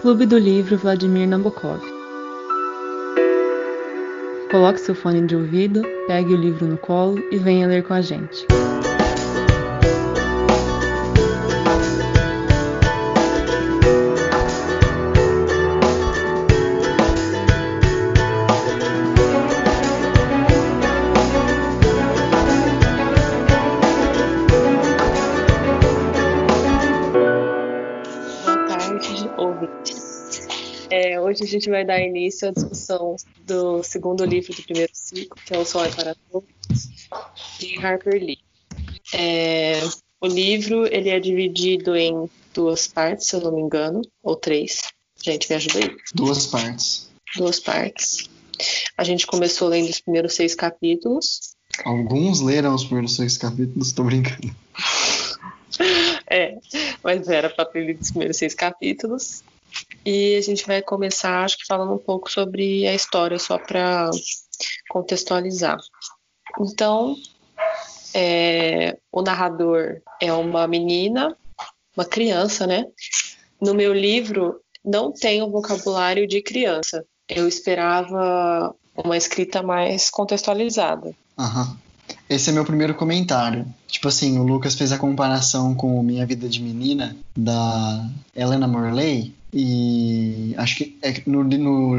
Clube do Livro Vladimir Nabokov. Coloque seu fone de ouvido, pegue o livro no colo e venha ler com a gente. Hoje a gente vai dar início à discussão do segundo livro do primeiro ciclo, que é O Sol é para Todos, de Harper Lee. É, o livro ele é dividido em duas partes, se eu não me engano, ou três. Gente, me ajuda aí. Duas partes. Duas partes. A gente começou lendo os primeiros seis capítulos. Alguns leram os primeiros seis capítulos, tô brincando. é, mas era para ter lido os primeiros seis capítulos. E a gente vai começar, acho que falando um pouco sobre a história, só para contextualizar. Então, é, o narrador é uma menina, uma criança, né? No meu livro não tem o vocabulário de criança. Eu esperava uma escrita mais contextualizada. Aham. Esse é meu primeiro comentário. Tipo assim, o Lucas fez a comparação com Minha Vida de Menina, da Helena Morley, e acho que é, no, no,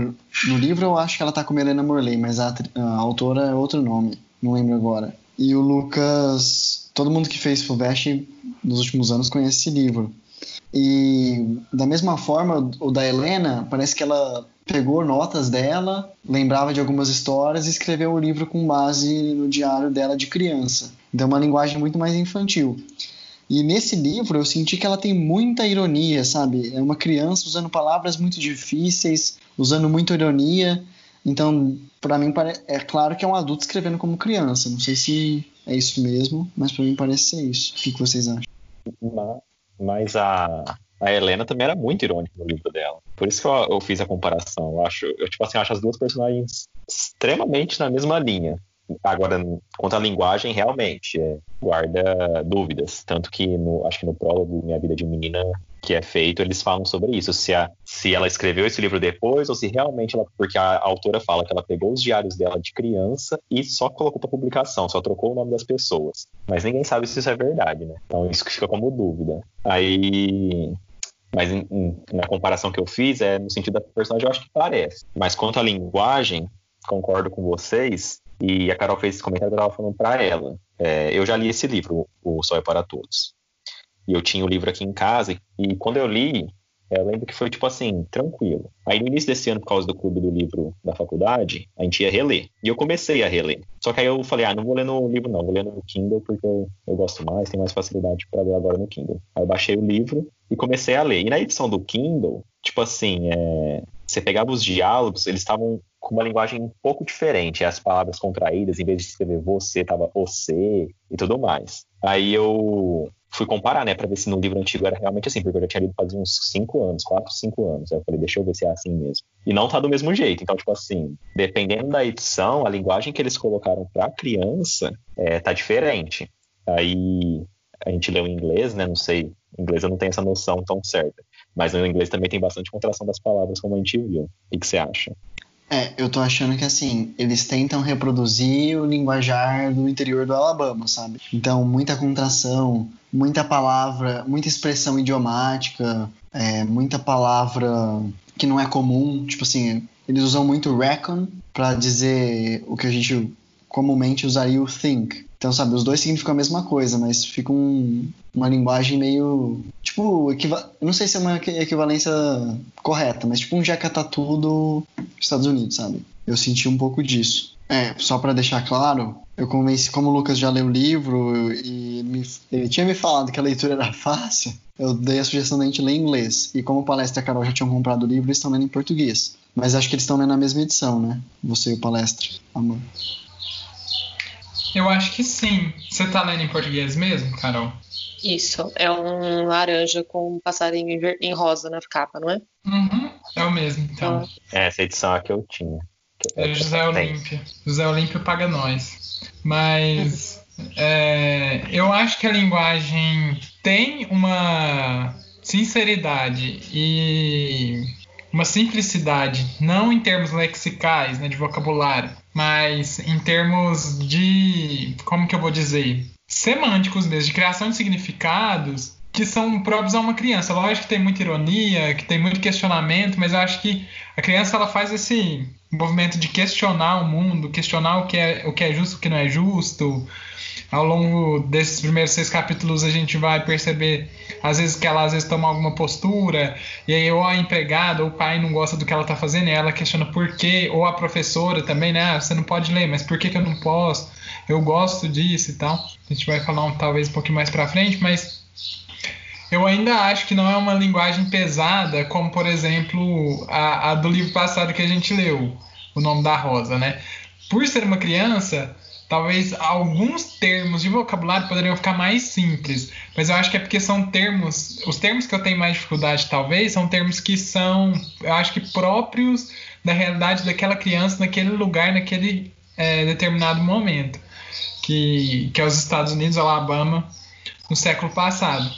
no, livro eu acho que ela tá com Helena Morley, mas a, a, autora é outro nome, não lembro agora. E o Lucas, todo mundo que fez Fulvestre nos últimos anos conhece esse livro. E da mesma forma, o da Helena, parece que ela pegou notas dela, lembrava de algumas histórias e escreveu o livro com base no diário dela de criança. Então, uma linguagem muito mais infantil. E nesse livro eu senti que ela tem muita ironia, sabe? É uma criança usando palavras muito difíceis, usando muita ironia. Então, para mim, é claro que é um adulto escrevendo como criança. Não sei se é isso mesmo, mas para mim parece ser isso. O que vocês acham? Mas a, a Helena também era muito irônica no livro dela. Por isso que eu, eu fiz a comparação. Eu acho, eu, tipo assim, acho as duas personagens extremamente na mesma linha. Agora, quanto à linguagem, realmente, é, guarda dúvidas. Tanto que, no, acho que no prólogo Minha Vida de Menina, que é feito, eles falam sobre isso. Se, a, se ela escreveu esse livro depois, ou se realmente ela. Porque a, autora fala que ela pegou os diários dela de criança e só colocou para publicação, só trocou o nome das pessoas. Mas ninguém sabe se isso é verdade, né? Então isso fica como dúvida. Aí. Mas em, em, na comparação que eu fiz, é no sentido da personagem, eu acho que parece. Mas quanto à linguagem, concordo com vocês. E a Carol fez esse comentário eu estava falando para ela. É, eu já li esse livro, O Sol é para Todos. E eu tinha o livro aqui em casa, e quando eu li, eu lembro que foi tipo assim, tranquilo. Aí no início desse ano, por causa do clube do livro da faculdade, a gente ia reler. E eu comecei a reler. Só que aí eu falei, ah, não vou ler no livro não, vou ler no Kindle porque eu, eu gosto mais, tenho mais facilidade para ler agora no Kindle. Aí eu baixei o livro e comecei a ler. E na edição do Kindle, tipo assim, é... você pegava os diálogos, eles estavam com uma linguagem um pouco diferente. As palavras contraídas, em vez de escrever você, tava você e tudo mais. Aí eu fui comparar, né, para ver se no livro antigo era realmente assim, porque eu já tinha lido faz uns 5 anos, 4, 5 anos. Aí eu falei, deixa eu ver se é assim mesmo. E não tá do mesmo jeito. Então, tipo assim, dependendo da edição, a linguagem que eles colocaram pra criança é, tá diferente. Aí a gente leu em inglês, né, não sei, em inglês eu não tenho essa noção tão certa. Mas no inglês também tem bastante contração das palavras, como a gente viu. O que você acha? É, eu tô achando que assim, eles tentam reproduzir o linguajar do interior do Alabama, sabe? Então, muita contração, muita palavra, muita expressão idiomática, é, muita palavra que não é comum. Tipo assim, eles usam muito reckon para dizer o que a gente comumente usaria o think. Então, sabe, os dois significam a mesma coisa, mas fica um, uma linguagem meio. Tipo, equiva... não sei se é uma equivalência correta, mas tipo um jeca tatu dos Estados Unidos, sabe? Eu senti um pouco disso. É, só para deixar claro, eu convenci, como o Lucas já leu o livro e me, ele, tinha me falado que a leitura era fácil, eu dei a sugestão da gente ler em inglês. E como o Palestra e a Carol já tinham comprado o livro, eles estão lendo em português. Mas acho que eles estão lendo na mesma edição, né? Você e o Palestra, amor. Eu acho que sim. Você tá lendo em português mesmo, Carol? Isso, é um laranja com um passarinho em rosa na capa, não é? Uhum, é o mesmo, então. É, essa edição é que eu tinha. É José Olímpio. José Olímpio paga nós. Mas é, eu acho que a linguagem tem uma sinceridade e uma simplicidade, não em termos lexicais, né, de vocabulário, mas em termos de, como que eu vou dizer, semânticos mesmo, de criação de significados que são próprios a uma criança. Lógico que tem muita ironia, que tem muito questionamento, mas eu acho que a criança ela faz esse movimento de questionar o mundo, questionar o que é, o que é justo, o que não é justo, ao longo desses primeiros seis capítulos a gente vai perceber às vezes que ela às vezes toma alguma postura e aí ou a empregada ou o pai não gosta do que ela está fazendo e ela questiona por quê ou a professora também né ah, você não pode ler mas por que, que eu não posso? Eu gosto disso e tal. A gente vai falar um, talvez um pouquinho mais para frente mas eu ainda acho que não é uma linguagem pesada como por exemplo a, a do livro passado que a gente leu o nome da rosa né? Por ser uma criança talvez alguns termos de vocabulário poderiam ficar mais simples, mas eu acho que é porque são termos, os termos que eu tenho mais dificuldade talvez são termos que são, eu acho que próprios da realidade daquela criança naquele lugar, naquele é, determinado momento, que, que é os Estados Unidos, Alabama, no século passado.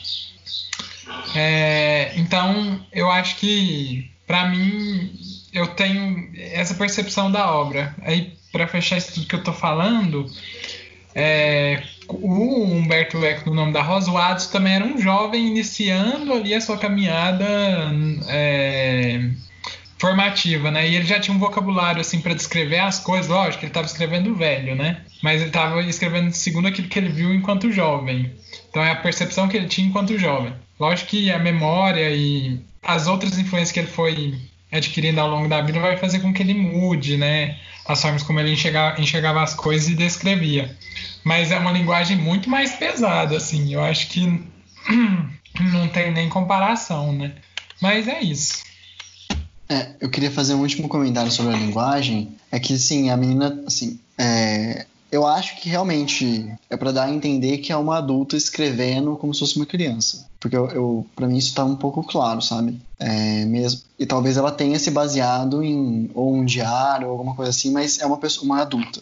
É, então, eu acho que, para mim, eu tenho essa percepção da obra. Aí, para fechar isso tudo que eu estou falando, é, o Humberto Eco no Nome da Rosa, o Adson também era um jovem iniciando ali a sua caminhada é, formativa, né? E ele já tinha um vocabulário assim para descrever as coisas, lógico, ele estava escrevendo velho, né? Mas ele estava escrevendo segundo aquilo que ele viu enquanto jovem. Então é a percepção que ele tinha enquanto jovem. Lógico que a memória e as outras influências que ele foi adquirindo ao longo da vida vai fazer com que ele mude, né? As formas como ele enxergava, enxergava as coisas e descrevia. Mas é uma linguagem muito mais pesada, assim. Eu acho que não tem nem comparação, né? Mas é isso. É, eu queria fazer um último comentário sobre a linguagem. É que, sim, a menina, assim, é, eu acho que realmente é para dar a entender que é uma adulta escrevendo como se fosse uma criança. Porque eu, eu para mim isso tá um pouco claro, sabe? É, mesmo e talvez ela tenha se baseado em ou um diário ou alguma coisa assim, mas é uma pessoa, uma adulta.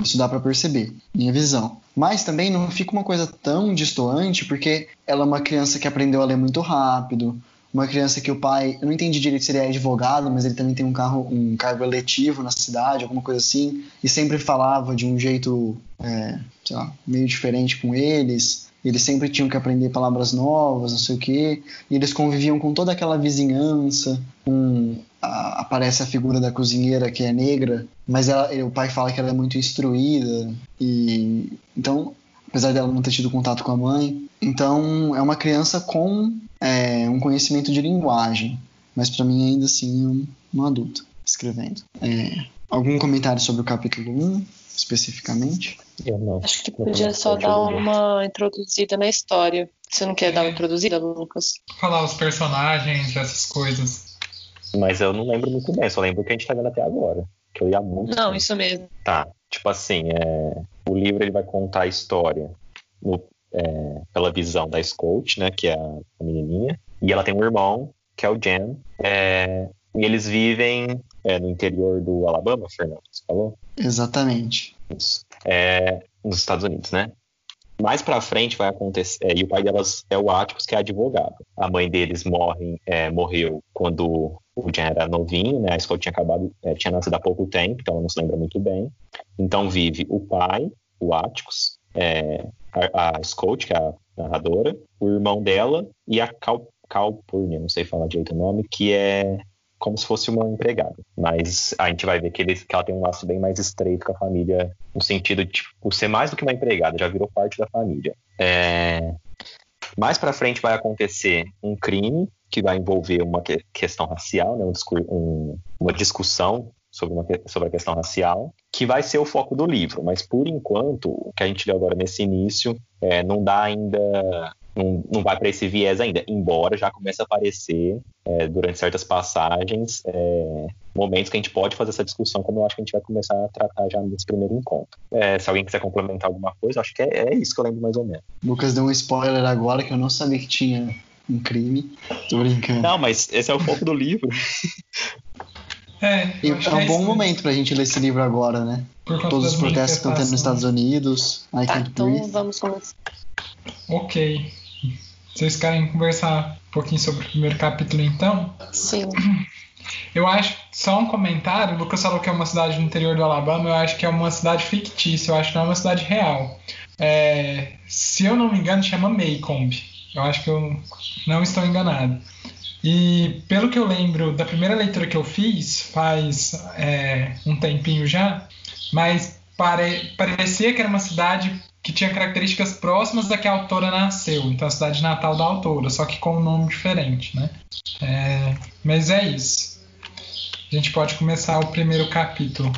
Isso dá para perceber, minha visão. Mas também não fica uma coisa tão distoante, porque ela é uma criança que aprendeu a ler muito rápido, uma criança que o pai, eu não entendi direito se ele é advogado, mas ele também tem um carro, um cargo eletivo na cidade, alguma coisa assim, e sempre falava de um jeito, é, sei lá, meio diferente com eles. Eles sempre tinham que aprender palavras novas, não sei o quê. E eles conviviam com toda aquela vizinhança. Com, a, aparece a figura da cozinheira que é negra, mas ela, o pai fala que ela é muito instruída. E então apesar dela não ter tido contato com a mãe. Então, é uma criança com é, um conhecimento de linguagem, mas para mim ainda assim é um, um adulto escrevendo. É, algum comentário sobre o capítulo 1, especificamente? Eu não. Acho que podia só dar uma introduzida na história. Você não quer dar uma introduzida, Lucas? Falar os personagens, essas coisas. Mas eu não lembro muito bem, só lembro o que a gente tá vendo até agora. Que eu ia muito. Não, isso mesmo. Tá. Tipo assim, é, o livro ele vai contar a história no, é, pela visão da Scout, né, que é a, menininha, e ela tem um irmão, que é o Jen, é, e eles vivem é, no interior do Alabama, Fernando, você falou? Exatamente. Isso. É, nos Estados Unidos, né? Mais pra frente vai acontecer, é, e o pai delas é o Atticus, que é advogado. A mãe deles morre, é, morreu quando o Jen era novinho, né? A escola tinha acabado, é, tinha nascido há pouco tempo, então ela não se lembra muito bem. Então vive o pai, o Atticus, é, a, a Scout, que é a narradora, o irmão dela e a Cal, Calpurnia, não sei falar direito o nome, que é como se fosse uma empregada. Mas a gente vai ver que, ele, que ela tem um laço bem mais estreito com a família, no sentido de tipo, ser mais do que uma empregada, já virou parte da família. É... Mais para frente vai acontecer um crime que vai envolver uma questão racial, né, um, um, uma discussão sobre, uma, sobre a questão racial, que vai ser o foco do livro. Mas, por enquanto, o que a gente leu agora nesse início é, não dá ainda. Não, não vai para esse viés ainda, embora já comece a aparecer é, durante certas passagens é, momentos que a gente pode fazer essa discussão, como eu acho que a gente vai começar a tratar já nesse primeiro encontro. É, se alguém quiser complementar alguma coisa, acho que é, é isso que eu lembro mais ou menos. Lucas deu um spoiler agora que eu não sabia que tinha um crime. Tô brincando. Não, mas esse é o foco do livro. É, é um é bom momento pra gente ler esse livro agora, né? Todos os protestos que estão tendo nos Estados Unidos. I tá, então breathe. vamos começar. Ok. Vocês querem conversar um pouquinho sobre o primeiro capítulo, então? Sim. Eu acho, só um comentário, o Lucas falou que é uma cidade no interior do Alabama, eu acho que é uma cidade fictícia, eu acho que não é uma cidade real. É, se eu não me engano, chama Maycomb. Eu acho que eu não estou enganado. E pelo que eu lembro da primeira leitura que eu fiz, faz é, um tempinho já, mas pare, parecia que era uma cidade que tinha características próximas da que a autora nasceu, então a cidade natal da autora, só que com um nome diferente, né? É, mas é isso. A gente pode começar o primeiro capítulo.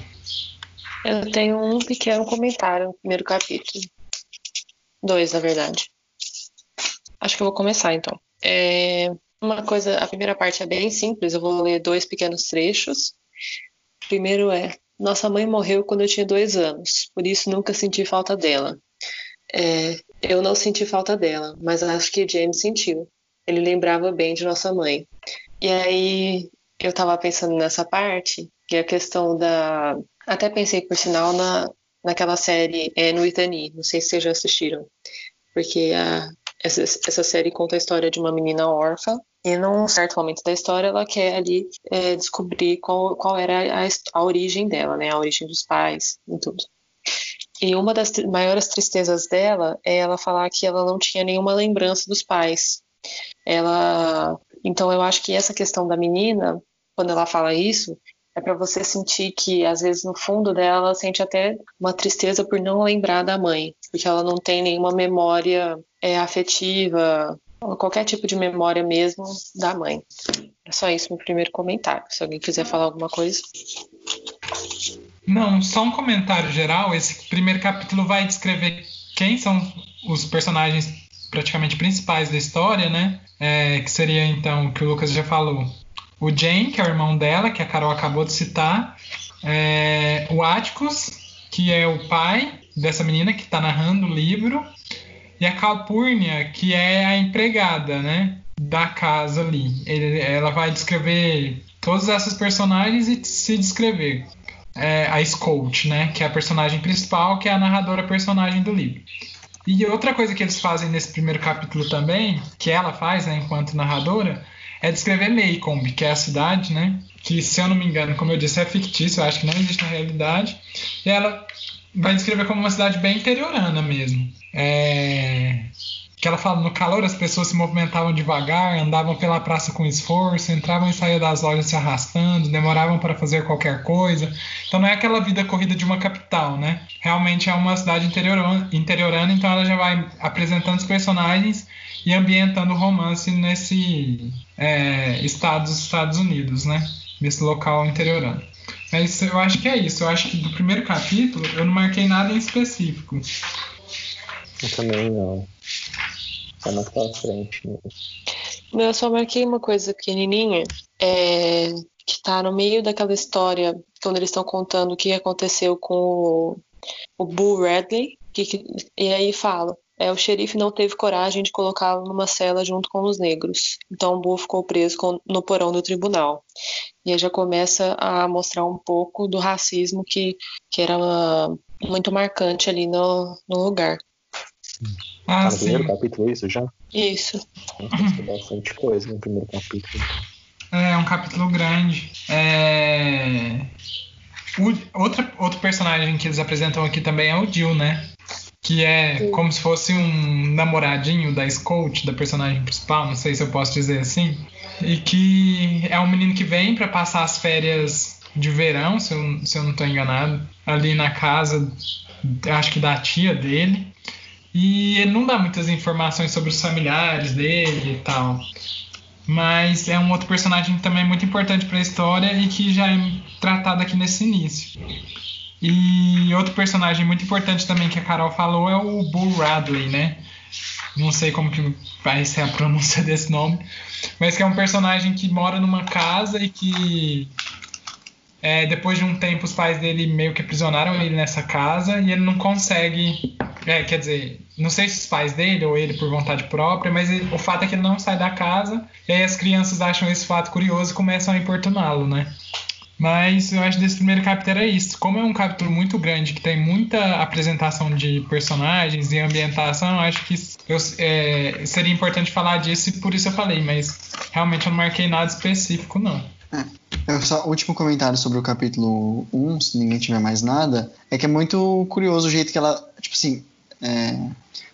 Eu tenho um pequeno comentário no primeiro capítulo. Dois, na verdade. Acho que eu vou começar então. É, uma coisa, a primeira parte é bem simples, eu vou ler dois pequenos trechos. O primeiro é: Nossa mãe morreu quando eu tinha dois anos, por isso nunca senti falta dela. É, eu não senti falta dela, mas acho que James sentiu. Ele lembrava bem de nossa mãe. E aí eu estava pensando nessa parte, que é a questão da. Até pensei, por sinal, na, naquela série Anne with Annie, não sei se vocês já assistiram, porque a, essa, essa série conta a história de uma menina órfã e num certo momento da história ela quer ali é, descobrir qual, qual era a, a origem dela, né, a origem dos pais e tudo. E uma das maiores tristezas dela é ela falar que ela não tinha nenhuma lembrança dos pais. Ela, então eu acho que essa questão da menina, quando ela fala isso, é para você sentir que às vezes no fundo dela ela sente até uma tristeza por não lembrar da mãe, porque ela não tem nenhuma memória é, afetiva, qualquer tipo de memória mesmo da mãe. É só isso meu primeiro comentário. Se alguém quiser falar alguma coisa. Não, só um comentário geral. Esse primeiro capítulo vai descrever quem são os personagens praticamente principais da história, né? É, que seria então o que o Lucas já falou. O Jane, que é o irmão dela, que a Carol acabou de citar. É, o Atticus, que é o pai dessa menina que está narrando o livro. E a Calpurnia, que é a empregada, né? Da casa ali. Ele, ela vai descrever todos esses personagens e se descrever é, a Scout, né? Que é a personagem principal, que é a narradora personagem do livro. E outra coisa que eles fazem nesse primeiro capítulo também, que ela faz, né, enquanto narradora, é descrever Maycomb, que é a cidade, né? Que, se eu não me engano, como eu disse, é fictício, eu acho que não existe na realidade. E ela vai descrever como uma cidade bem interiorana mesmo. É, que ela fala, no calor as pessoas se movimentavam devagar, andavam pela praça com esforço, entravam e saíam das lojas se arrastando, demoravam para fazer qualquer coisa. Então não é aquela vida corrida de uma capital, né? Realmente é uma cidade interiorana, interiorana então ela já vai apresentando os personagens e ambientando o romance nesse é, estado dos Estados Unidos, né? Nesse local interiorano. Mas eu acho que é isso. Eu acho que do primeiro capítulo eu não marquei nada em específico. Eu também não. Tá mais pra frente mesmo. Eu só marquei uma coisa pequenininha, é, que tá no meio daquela história, quando eles estão contando o que aconteceu com o, o Bull Radley, que, que, e aí fala, é, o xerife não teve coragem de colocá-lo numa cela junto com os negros, então o Bull ficou preso com, no porão do tribunal. E aí já começa a mostrar um pouco do racismo que, que era uma, muito marcante ali no, no lugar. Ah, tá no sim. primeiro capítulo isso já? Isso. Tem bastante coisa no primeiro capítulo. É um capítulo grande. É... O, outra, outro personagem que eles apresentam aqui também é o Jill, né? Que é Sim. como se fosse um namoradinho da Scout, da personagem principal, não sei se eu posso dizer assim. E que é um menino que vem para passar as férias de verão, se eu, se eu não estou enganado, ali na casa, acho que da tia dele. E ele não dá muitas informações sobre os familiares dele e tal. Mas é um outro personagem também muito importante para a história e que já é tratado aqui nesse início. E outro personagem muito importante também que a Carol falou é o Bull Radley, né? Não sei como que vai ser a pronúncia desse nome, mas que é um personagem que mora numa casa e que é, depois de um tempo os pais dele meio que aprisionaram ele nessa casa e ele não consegue, é, quer dizer, não sei se os pais dele ou ele por vontade própria, mas ele- o fato é que ele não sai da casa e aí as crianças acham esse fato curioso e começam a importuná-lo, né? Mas eu acho que desse primeiro capítulo era isso. Como é um capítulo muito grande, que tem muita apresentação de personagens e ambientação, acho que eu, é, seria importante falar disso e por isso eu falei, mas realmente eu não marquei nada específico, não. É, só último comentário sobre o capítulo 1, se ninguém tiver mais nada, é que é muito curioso o jeito que ela, tipo assim, é,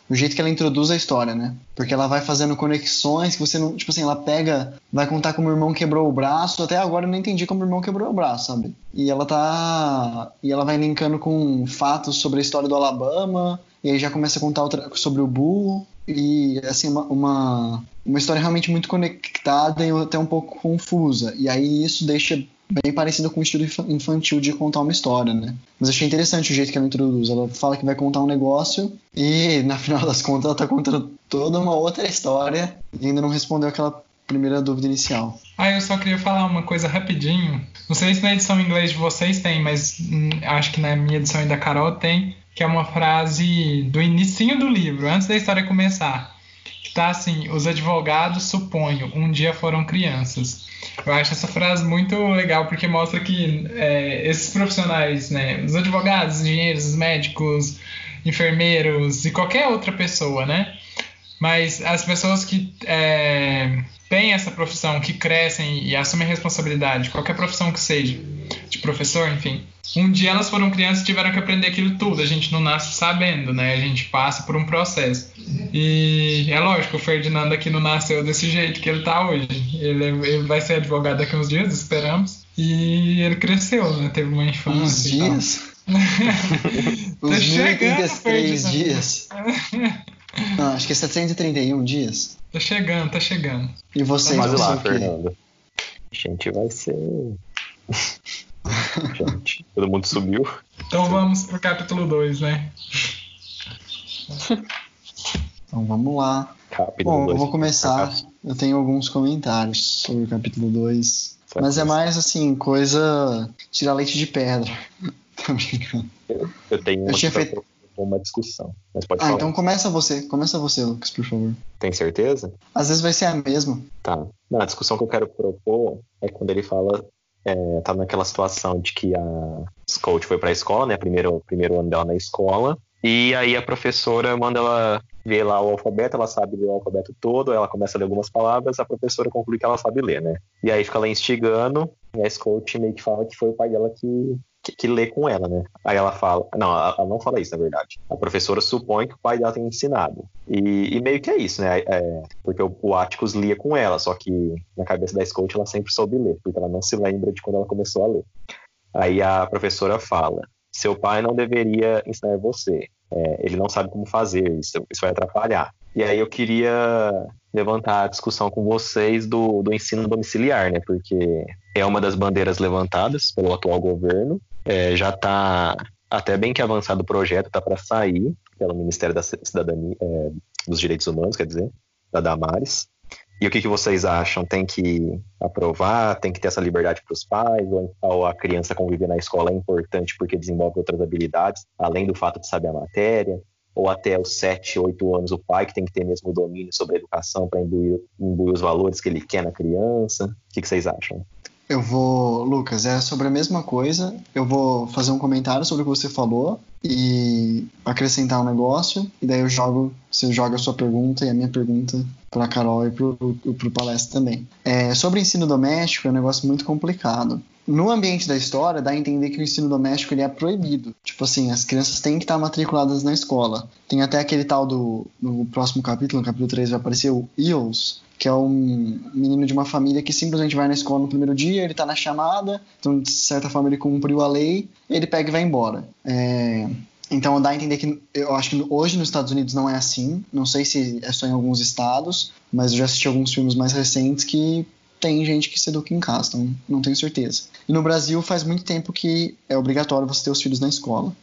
o jeito que ela introduz a história, né? Porque ela vai fazendo conexões que você não. Tipo assim, ela pega, vai contar como o irmão quebrou o braço. Até agora eu não entendi como o irmão quebrou o braço, sabe? E ela tá. E ela vai linkando com fatos sobre a história do Alabama. E aí já começa a contar outra, sobre o Bull. E assim, uma, uma, uma história realmente muito conectada e até um pouco confusa. E aí isso deixa bem parecido com o estilo infantil de contar uma história, né? Mas achei interessante o jeito que ela introduz. Ela fala que vai contar um negócio e, na final das contas, ela tá contando toda uma outra história e ainda não respondeu aquela primeira dúvida inicial. Ah, eu só queria falar uma coisa rapidinho. Não sei se na edição em inglês de vocês tem, mas hum, acho que na minha edição e da Carol tem, que é uma frase do início do livro, antes da história começar. Tá assim, os advogados, suponho, um dia foram crianças. Eu acho essa frase muito legal porque mostra que é, esses profissionais, né, os advogados, engenheiros, os médicos, enfermeiros e qualquer outra pessoa, né, mas as pessoas que é, têm essa profissão, que crescem e assumem responsabilidade, qualquer profissão que seja, de professor, enfim, um dia elas foram crianças e tiveram que aprender aquilo tudo. A gente não nasce sabendo, né? A gente passa por um processo. E é lógico, o Ferdinando aqui não nasceu desse jeito que ele tá hoje. Ele, ele vai ser advogado daqui uns dias, esperamos. E ele cresceu, né? Teve uma infância. Uns dias? tá Uns chegando, dias. Não, acho que é 731 dias. Tá chegando, tá chegando. E vocês? Mas lá? Fernando. A gente vai ser. gente, todo mundo subiu. Então vamos pro capítulo 2, né? Então vamos lá. Capítulo Bom, eu dois. vou começar. Eu tenho alguns comentários sobre o capítulo 2. Certo. Mas é mais assim, coisa. tirar leite de pedra. Tô brincando. Eu tenho uma, Eu tinha pra feito- uma discussão. Mas pode Ah, falar. então começa você. Começa você, Lucas, por favor. Tem certeza? Às vezes vai ser a mesma. Tá. Não, a discussão que eu quero propor é quando ele fala. É, tá naquela situação de que a Scout foi pra escola, né? Primeiro, primeiro ano dela na escola. E aí a professora manda ela ver lá o alfabeto, ela sabe ler o alfabeto todo, ela começa a ler algumas palavras, a professora conclui que ela sabe ler, né? E aí fica lá instigando, e a Scout meio que fala que foi o pai dela que, que, que lê com ela, né? Aí ela fala. Não, ela não fala isso, na verdade. A professora supõe que o pai dela tem ensinado. E, e meio que é isso, né? É, porque o, o Atticus lia com ela, só que na cabeça da Scout ela sempre soube ler, porque ela não se lembra de quando ela começou a ler. Aí a professora fala: seu pai não deveria ensinar você. É, ele não sabe como fazer, isso, isso vai atrapalhar. E aí eu queria levantar a discussão com vocês do, do ensino domiciliar, né? Porque é uma das bandeiras levantadas pelo atual governo. É, já está até bem que avançado o projeto, está para sair pelo Ministério da Cidadania, é, dos Direitos Humanos, quer dizer, da Damares. E o que, que vocês acham? Tem que aprovar? Tem que ter essa liberdade para os pais? Ou, ou a criança conviver na escola é importante porque desenvolve outras habilidades, além do fato de saber a matéria? Ou até os 7, 8 anos o pai que tem que ter mesmo o domínio sobre a educação para imbuir, imbuir os valores que ele quer na criança? O que, que vocês acham? Eu vou, Lucas, é sobre a mesma coisa. Eu vou fazer um comentário sobre o que você falou e acrescentar um negócio. E daí eu jogo, você joga a sua pergunta e a minha pergunta para a Carol e para o palestra também. É, sobre ensino doméstico é um negócio muito complicado. No ambiente da história, dá a entender que o ensino doméstico ele é proibido. Tipo assim, as crianças têm que estar matriculadas na escola. Tem até aquele tal do. No próximo capítulo, no capítulo 3, vai aparecer o Eels, que é um menino de uma família que simplesmente vai na escola no primeiro dia, ele tá na chamada, então de certa forma ele cumpriu a lei, ele pega e vai embora. É, então dá a entender que eu acho que hoje nos Estados Unidos não é assim, não sei se é só em alguns estados, mas eu já assisti alguns filmes mais recentes que tem gente que se educa em casa, então não tenho certeza. E no Brasil faz muito tempo que é obrigatório você ter os filhos na escola.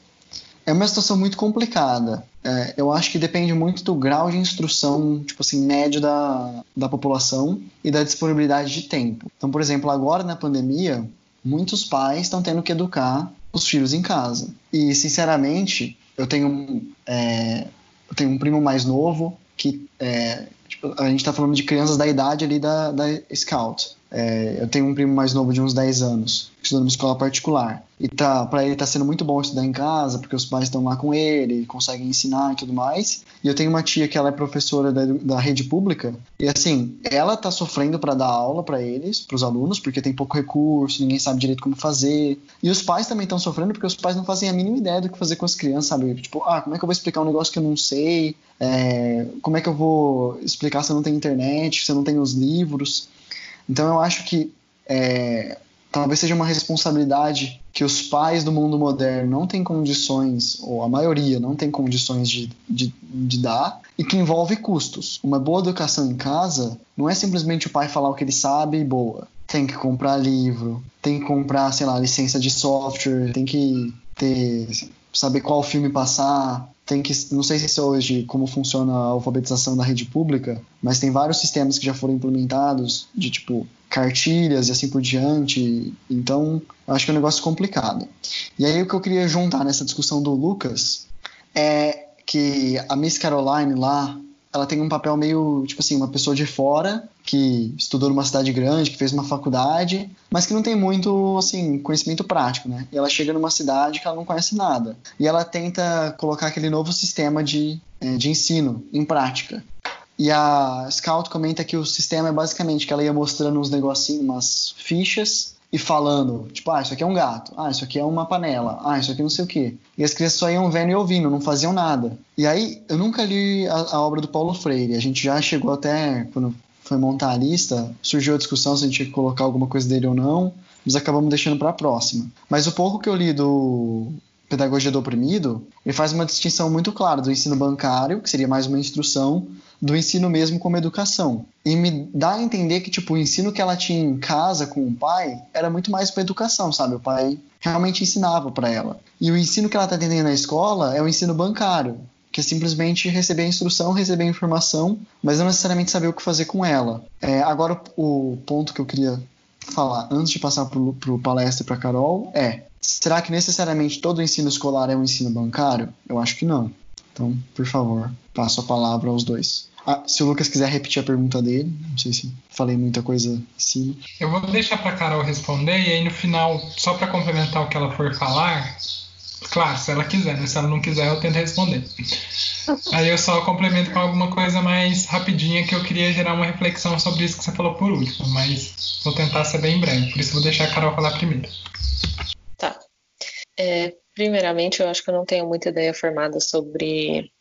É uma situação muito complicada. É, eu acho que depende muito do grau de instrução, tipo assim, médio da, da população e da disponibilidade de tempo. Então, por exemplo, agora na pandemia, muitos pais estão tendo que educar os filhos em casa. E, sinceramente, eu tenho, é, eu tenho um primo mais novo que é, tipo, a gente está falando de crianças da idade ali da, da Scout. É, eu tenho um primo mais novo de uns 10 anos. estudando numa escola particular. E tá, para ele tá sendo muito bom estudar em casa, porque os pais estão lá com ele, conseguem ensinar e tudo mais. E eu tenho uma tia que ela é professora da, da rede pública, e assim, ela tá sofrendo para dar aula para eles, para os alunos, porque tem pouco recurso, ninguém sabe direito como fazer. E os pais também estão sofrendo porque os pais não fazem a mínima ideia do que fazer com as crianças, sabe? Tipo, ah, como é que eu vou explicar um negócio que eu não sei? É, como é que eu vou explicar se eu não tenho internet, se eu não tenho os livros? Então eu acho que é, talvez seja uma responsabilidade que os pais do mundo moderno não têm condições, ou a maioria não tem condições de, de, de, dar, e que envolve custos. Uma boa educação em casa não é simplesmente o pai falar o que ele sabe e boa. Tem que comprar livro, tem que comprar, sei lá, licença de software, tem que ter saber qual filme passar, tem que não sei se é hoje como funciona a alfabetização da rede pública, mas tem vários sistemas que já foram implementados de tipo cartilhas e assim por diante. Então, acho que é um negócio complicado. E aí o que eu queria juntar nessa discussão do Lucas é que a Miss Caroline lá, ela tem um papel meio, tipo assim, uma pessoa de fora que estudou numa cidade grande, que fez uma faculdade, mas que não tem muito, assim, conhecimento prático, né? E ela chega numa cidade que ela não conhece nada. E ela tenta colocar aquele novo sistema de, é, de ensino em prática. E a Scout comenta que o sistema é basicamente que ela ia mostrando uns negocinhos, umas fichas, e falando, tipo, ah, isso aqui é um gato, ah, isso aqui é uma panela, ah, isso aqui não sei o quê. E as crianças só iam vendo e ouvindo, não faziam nada. E aí, eu nunca li a, a obra do Paulo Freire, a gente já chegou até, quando foi montar a lista, surgiu a discussão se a gente ia colocar alguma coisa dele ou não, mas acabamos deixando para a próxima. Mas o pouco que eu li do Pedagogia do Oprimido, ele faz uma distinção muito clara do ensino bancário, que seria mais uma instrução, do ensino mesmo como educação. E me dá a entender que, tipo, o ensino que ela tinha em casa com o pai era muito mais para educação, sabe? O pai realmente ensinava para ela. E o ensino que ela está tendo na escola é o ensino bancário, que é simplesmente receber a instrução, receber a informação, mas não necessariamente saber o que fazer com ela. É, agora, o ponto que eu queria falar antes de passar para o palestra para Carol é: será que necessariamente todo o ensino escolar é um ensino bancário? Eu acho que não. Então, por favor, passo a palavra aos dois. Ah, se o Lucas quiser repetir a pergunta dele, não sei se falei muita coisa assim. Eu vou deixar para Carol responder e aí no final, só para complementar o que ela for falar, Claro, se ela quiser, né? Se ela não quiser, eu tento responder. Aí eu só complemento com alguma coisa mais rapidinha que eu queria gerar uma reflexão sobre isso que você falou por último, mas vou tentar ser bem breve, por isso vou deixar a Carol falar primeiro. Tá. É, primeiramente, eu acho que eu não tenho muita ideia formada sobre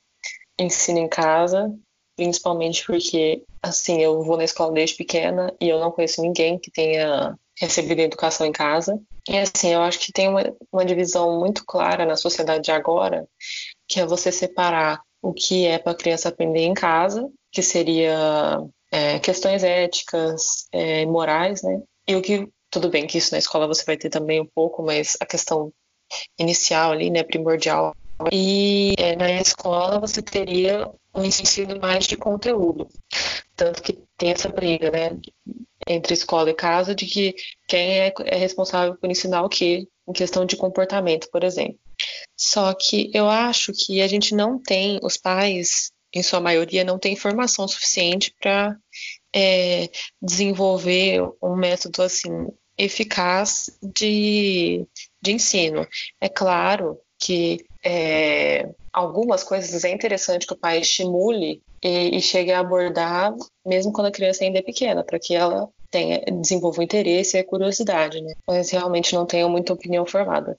ensino em casa, principalmente porque, assim, eu vou na escola desde pequena e eu não conheço ninguém que tenha recebido educação em casa. E assim, eu acho que tem uma, uma divisão muito clara na sociedade de agora, que é você separar o que é para a criança aprender em casa, que seria é, questões éticas e é, morais, né? E o que, tudo bem que isso na escola você vai ter também um pouco, mas a questão inicial ali, né, primordial. E é, na escola você teria um ensino mais de conteúdo. Tanto que tem essa briga, né? entre escola e casa de que quem é, é responsável por ensinar o que em questão de comportamento, por exemplo. Só que eu acho que a gente não tem, os pais, em sua maioria, não tem informação suficiente para é, desenvolver um método assim eficaz de, de ensino. É claro que é, algumas coisas é interessante que o pai estimule e, e chegue a abordar, mesmo quando a criança ainda é pequena, para que ela tenha, desenvolva o interesse e a curiosidade, né? Mas realmente não tenho muita opinião formada.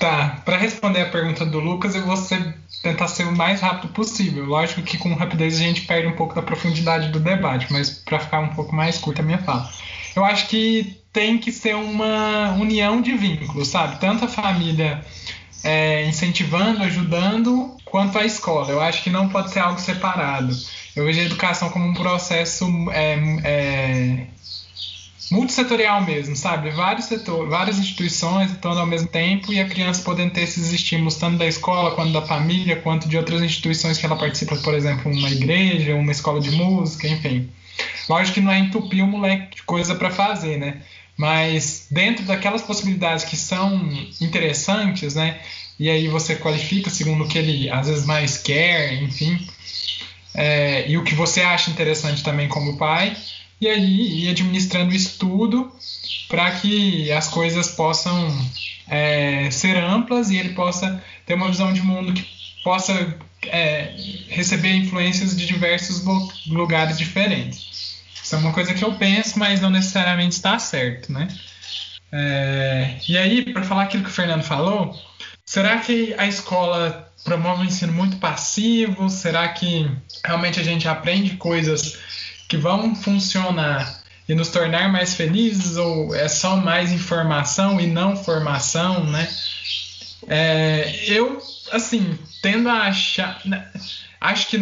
Tá, para responder a pergunta do Lucas, eu vou ser, tentar ser o mais rápido possível. Lógico que com rapidez a gente perde um pouco da profundidade do debate, mas para ficar um pouco mais curta a minha fala. Eu acho que tem que ser uma união de vínculos, sabe? Tanto a família é, incentivando, ajudando, quanto a escola. Eu acho que não pode ser algo separado. Eu vejo a educação como um processo é, é, multissetorial mesmo, sabe? Vários setores, várias instituições atuando ao mesmo tempo e a criança podendo ter esses estímulos tanto da escola, quanto da família, quanto de outras instituições que ela participa, por exemplo, uma igreja, uma escola de música, enfim. Lógico que não é entupir o moleque de coisa para fazer, né? Mas dentro daquelas possibilidades que são interessantes, né? E aí você qualifica segundo o que ele às vezes mais quer, enfim, é, e o que você acha interessante também como pai, e aí ir administrando o estudo para que as coisas possam é, ser amplas e ele possa ter uma visão de mundo que possa é, receber influências de diversos lugares diferentes. Isso é uma coisa que eu penso, mas não necessariamente está certo, né? É, e aí, para falar aquilo que o Fernando falou, será que a escola promove um ensino muito passivo? Será que realmente a gente aprende coisas que vão funcionar e nos tornar mais felizes? Ou é só mais informação e não formação, né? É, eu, assim, tendo a achar. Né, acho que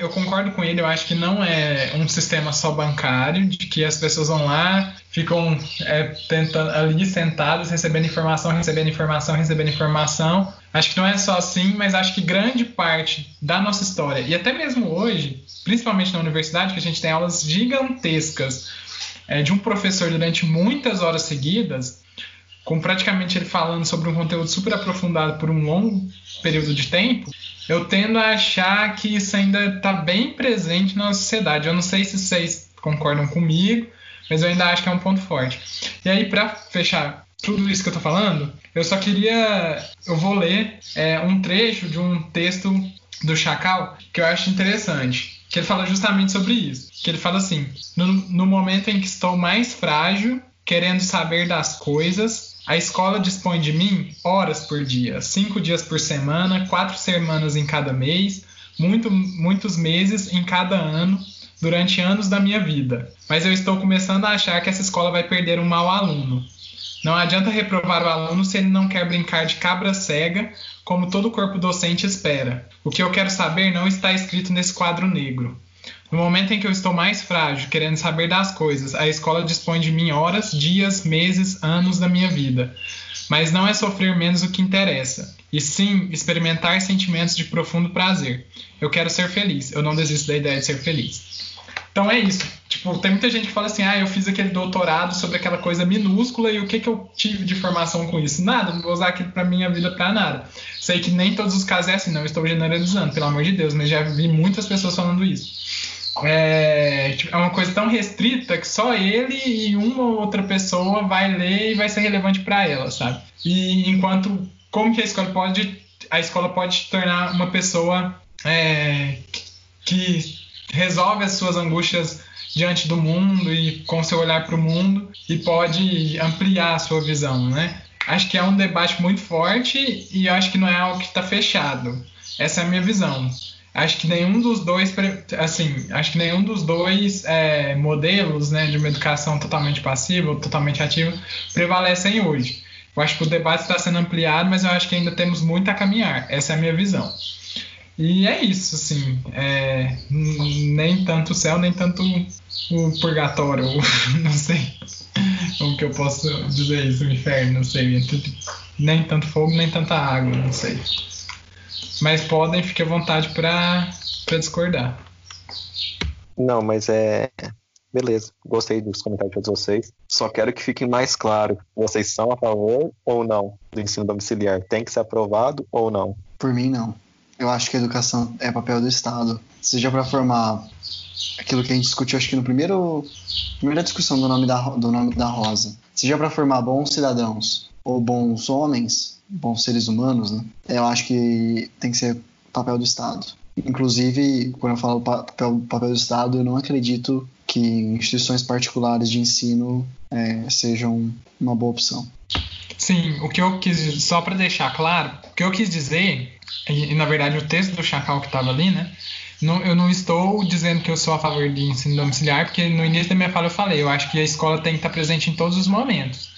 eu concordo com ele, eu acho que não é um sistema só bancário, de que as pessoas vão lá, ficam é, tentando, ali sentadas, recebendo informação, recebendo informação, recebendo informação. Acho que não é só assim, mas acho que grande parte da nossa história, e até mesmo hoje, principalmente na universidade, que a gente tem aulas gigantescas é, de um professor durante muitas horas seguidas, com praticamente ele falando sobre um conteúdo super aprofundado por um longo período de tempo, eu tendo a achar que isso ainda está bem presente na sociedade. Eu não sei se vocês concordam comigo, mas eu ainda acho que é um ponto forte. E aí, para fechar tudo isso que eu estou falando, eu só queria. Eu vou ler é, um trecho de um texto do Chacal que eu acho interessante. Que ele fala justamente sobre isso. Que ele fala assim: no, no momento em que estou mais frágil, querendo saber das coisas, a escola dispõe de mim horas por dia, cinco dias por semana, quatro semanas em cada mês, muito, muitos meses em cada ano, durante anos da minha vida. Mas eu estou começando a achar que essa escola vai perder um mau aluno. Não adianta reprovar o aluno se ele não quer brincar de cabra cega, como todo corpo docente espera. O que eu quero saber não está escrito nesse quadro negro. No momento em que eu estou mais frágil, querendo saber das coisas, a escola dispõe de mim horas, dias, meses, anos da minha vida. Mas não é sofrer menos o que interessa, e sim experimentar sentimentos de profundo prazer. Eu quero ser feliz, eu não desisto da ideia de ser feliz. Então é isso. Tipo, tem muita gente que fala assim: ah, eu fiz aquele doutorado sobre aquela coisa minúscula e o que, que eu tive de formação com isso? Nada, não vou usar aquilo para minha vida para nada. Sei que nem todos os casos é assim, não estou generalizando, pelo amor de Deus, mas já vi muitas pessoas falando isso é, tipo, é uma coisa tão restrita que só ele e uma ou outra pessoa vai ler e vai ser relevante para ela, sabe? E enquanto como que a escola pode a escola pode tornar uma pessoa é, que resolve as suas angústias diante do mundo e com seu olhar para o mundo e pode ampliar a sua visão, né? Acho que é um debate muito forte e acho que não é algo que está fechado. Essa é a minha visão acho que nenhum dos dois, assim, acho que nenhum dos dois é, modelos, né, de uma educação totalmente passiva ou totalmente ativa prevalecem hoje. Eu acho que o debate está sendo ampliado, mas eu acho que ainda temos muito a caminhar. Essa é a minha visão. E é isso, assim, é, nem tanto o céu, nem tanto o purgatório, não sei como que eu posso dizer isso, o inferno, não sei, nem tanto fogo, nem tanta água, não sei. Mas podem, fique à vontade para discordar. Não, mas é. Beleza, gostei dos comentários de todos vocês. Só quero que fique mais claro: vocês são a favor ou não do ensino domiciliar? Tem que ser aprovado ou não? Por mim, não. Eu acho que a educação é papel do Estado. Seja para formar aquilo que a gente discutiu, acho que no primeiro primeira discussão do nome da, do nome da Rosa, seja para formar bons cidadãos ou bons homens, bons seres humanos, né? Eu acho que tem que ser papel do Estado. Inclusive, quando eu falo papel, papel do Estado, eu não acredito que instituições particulares de ensino é, sejam uma boa opção. Sim, o que eu quis, só para deixar claro, o que eu quis dizer, e, na verdade o texto do Chacal que estava ali, né? Não, eu não estou dizendo que eu sou a favor de ensino domiciliar, porque no início da minha fala eu falei, eu acho que a escola tem que estar presente em todos os momentos.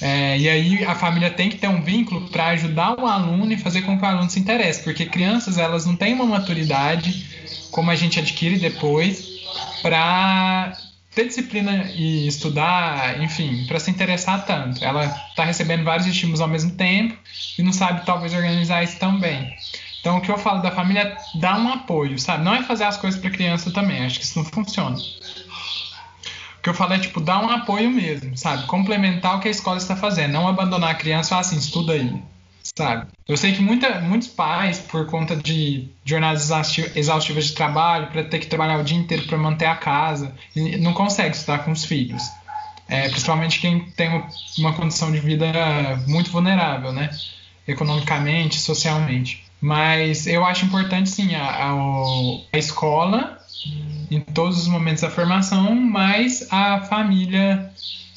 É, e aí a família tem que ter um vínculo para ajudar o aluno e fazer com que o aluno se interesse, porque crianças elas não têm uma maturidade como a gente adquire depois para ter disciplina e estudar, enfim, para se interessar tanto. Ela está recebendo vários estímulos ao mesmo tempo e não sabe talvez organizar isso tão bem. Então o que eu falo da família é dar um apoio, sabe? Não é fazer as coisas para criança também, acho que isso não funciona que eu falo é, tipo, dar um apoio mesmo, sabe? Complementar o que a escola está fazendo. Não abandonar a criança e falar assim, estuda aí. sabe? Eu sei que muita, muitos pais, por conta de jornadas exaustivas de trabalho, para ter que trabalhar o dia inteiro para manter a casa, não consegue estudar com os filhos. É, principalmente quem tem uma condição de vida muito vulnerável, né? Economicamente, socialmente. Mas eu acho importante, sim, a, a, a escola em todos os momentos da formação, mas a família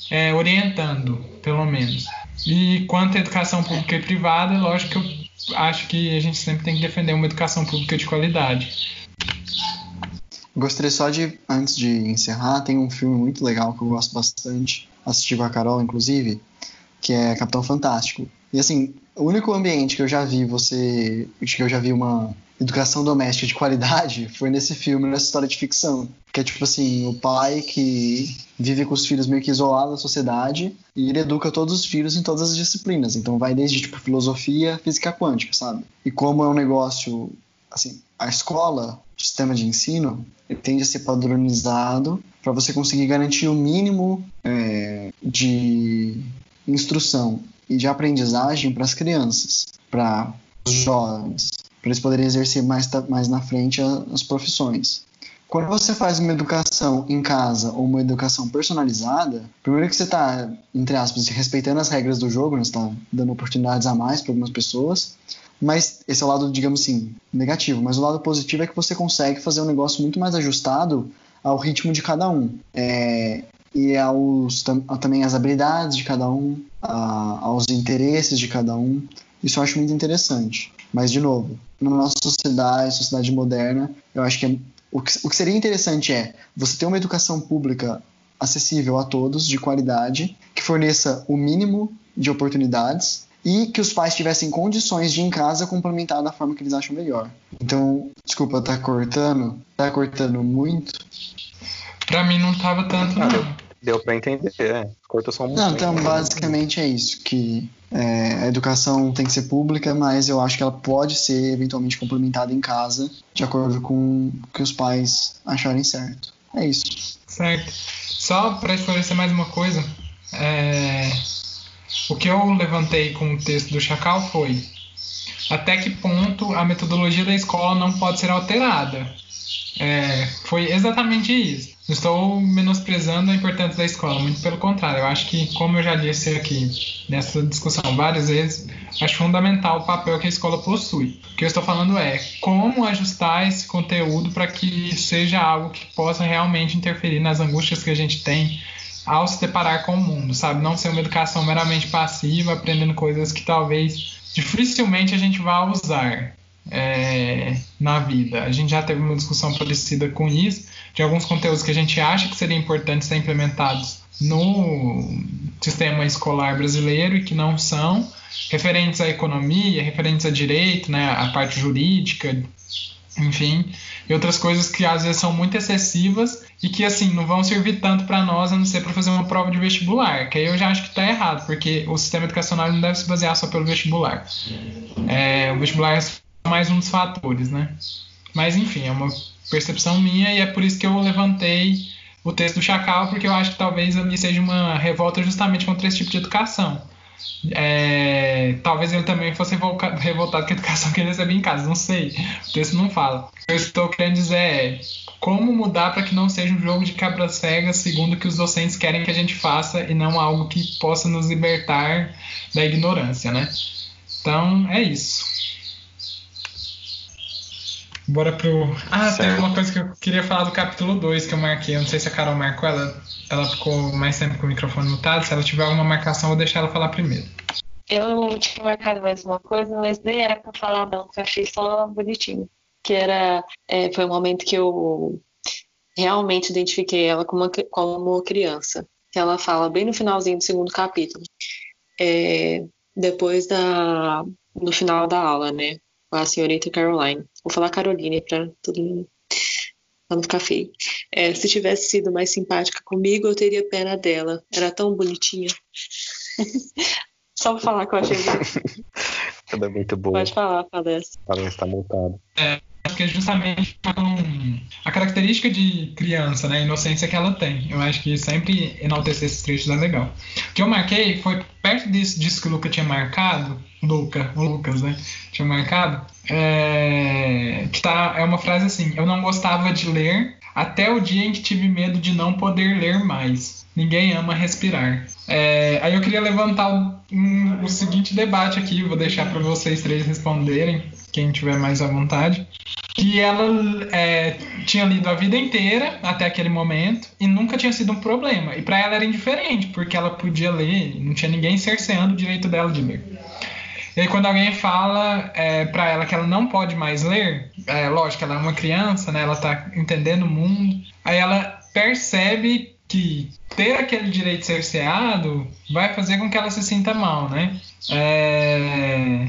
é, orientando, pelo menos. E quanto à educação pública e privada, lógico que eu acho que a gente sempre tem que defender uma educação pública de qualidade. Gostaria só de, antes de encerrar, tem um filme muito legal que eu gosto bastante, assisti com a Carol, inclusive, que é Capitão Fantástico. E assim, o único ambiente que eu já vi você. que eu já vi uma educação doméstica de qualidade foi nesse filme, nessa história de ficção. Que é tipo assim, o pai que vive com os filhos meio que isolado da sociedade e ele educa todos os filhos em todas as disciplinas. Então vai desde tipo filosofia, física quântica, sabe? E como é um negócio, assim, a escola, o sistema de ensino, ele tende a ser padronizado para você conseguir garantir o mínimo é, de instrução e de aprendizagem para as crianças, para os jovens, para eles poderem exercer mais, mais na frente as profissões. Quando você faz uma educação em casa ou uma educação personalizada, primeiro que você está, entre aspas, respeitando as regras do jogo, né? você está dando oportunidades a mais para algumas pessoas, mas esse é o lado, digamos assim, negativo. Mas o lado positivo é que você consegue fazer um negócio muito mais ajustado ao ritmo de cada um. É, e aos, também às habilidades de cada um, a, aos interesses de cada um. Isso eu acho muito interessante. Mas, de novo, na nossa sociedade, sociedade moderna, eu acho que é o que, o que seria interessante é você ter uma educação pública acessível a todos, de qualidade, que forneça o mínimo de oportunidades e que os pais tivessem condições de em casa complementar da forma que eles acham melhor. Então, desculpa, tá cortando? Tá cortando muito? Pra mim não tava tanto, não. Deu pra entender, é. Cortou só um Não, então basicamente é isso, que é, a educação tem que ser pública, mas eu acho que ela pode ser eventualmente complementada em casa, de acordo com o que os pais acharem certo. É isso. Certo. Só para esclarecer mais uma coisa, é... o que eu levantei com o texto do Chacal foi até que ponto a metodologia da escola não pode ser alterada. É... foi exatamente isso. Não estou menosprezando a importância da escola, muito pelo contrário. Eu acho que, como eu já disse aqui nessa discussão várias vezes, acho fundamental o papel que a escola possui. O que eu estou falando é como ajustar esse conteúdo para que seja algo que possa realmente interferir nas angústias que a gente tem ao se deparar com o mundo, sabe? Não ser uma educação meramente passiva, aprendendo coisas que talvez dificilmente a gente vá usar é, na vida. A gente já teve uma discussão parecida com isso de alguns conteúdos que a gente acha que seriam importantes ser implementados no sistema escolar brasileiro e que não são, referentes à economia, referentes a direito, né, a parte jurídica, enfim, e outras coisas que às vezes são muito excessivas e que assim não vão servir tanto para nós a não ser para fazer uma prova de vestibular, que aí eu já acho que está errado, porque o sistema educacional não deve se basear só pelo vestibular. É, o vestibular é mais um dos fatores, né? Mas enfim, é uma percepção minha e é por isso que eu levantei o texto do Chacal, porque eu acho que talvez ali seja uma revolta justamente contra esse tipo de educação. É, talvez ele também fosse revoltado com a educação que ele recebia em casa, não sei. O texto não fala. O que eu estou querendo dizer é como mudar para que não seja um jogo de cabras cegas segundo o que os docentes querem que a gente faça e não algo que possa nos libertar da ignorância, né? Então é isso. Bora pro. Ah, certo. tem uma coisa que eu queria falar do capítulo 2 que eu marquei. Eu não sei se a Carol marcou, ela, ela ficou mais tempo com o microfone mutado. Se ela tiver alguma marcação, eu vou deixar ela falar primeiro. Eu tinha marcado mais uma coisa, mas nem era pra falar, não, eu achei só bonitinho. Que era. É, foi um momento que eu realmente identifiquei ela como uma, como uma criança. Que ela fala bem no finalzinho do segundo capítulo. É, depois da. no final da aula, né? A senhorita Caroline. Vou falar Caroline para todo mundo pra não ficar feio. É, se tivesse sido mais simpática comigo, eu teria pena dela. Era tão bonitinha. Só pra falar que eu achei Ela é muito boa. Pode falar, palestra. Palestra está multada. É, que é justamente um, a característica de criança, né? A inocência que ela tem. Eu acho que sempre enaltecer esses trechos é legal. O que eu marquei foi perto disso, disso que o Luca tinha marcado, Luca, o Lucas, né? Tinha marcado, é, que tá, é uma frase assim: Eu não gostava de ler até o dia em que tive medo de não poder ler mais. Ninguém ama respirar. É, aí eu queria levantar um, o seguinte debate aqui, vou deixar para vocês três responderem, quem tiver mais à vontade. Que ela é, tinha lido a vida inteira até aquele momento e nunca tinha sido um problema. E para ela era indiferente, porque ela podia ler, não tinha ninguém cerceando o direito dela de ler. E aí, quando alguém fala é, para ela que ela não pode mais ler, é, lógico, ela é uma criança, né? Ela tá entendendo o mundo. Aí ela percebe que ter aquele direito cerceado vai fazer com que ela se sinta mal, né? É...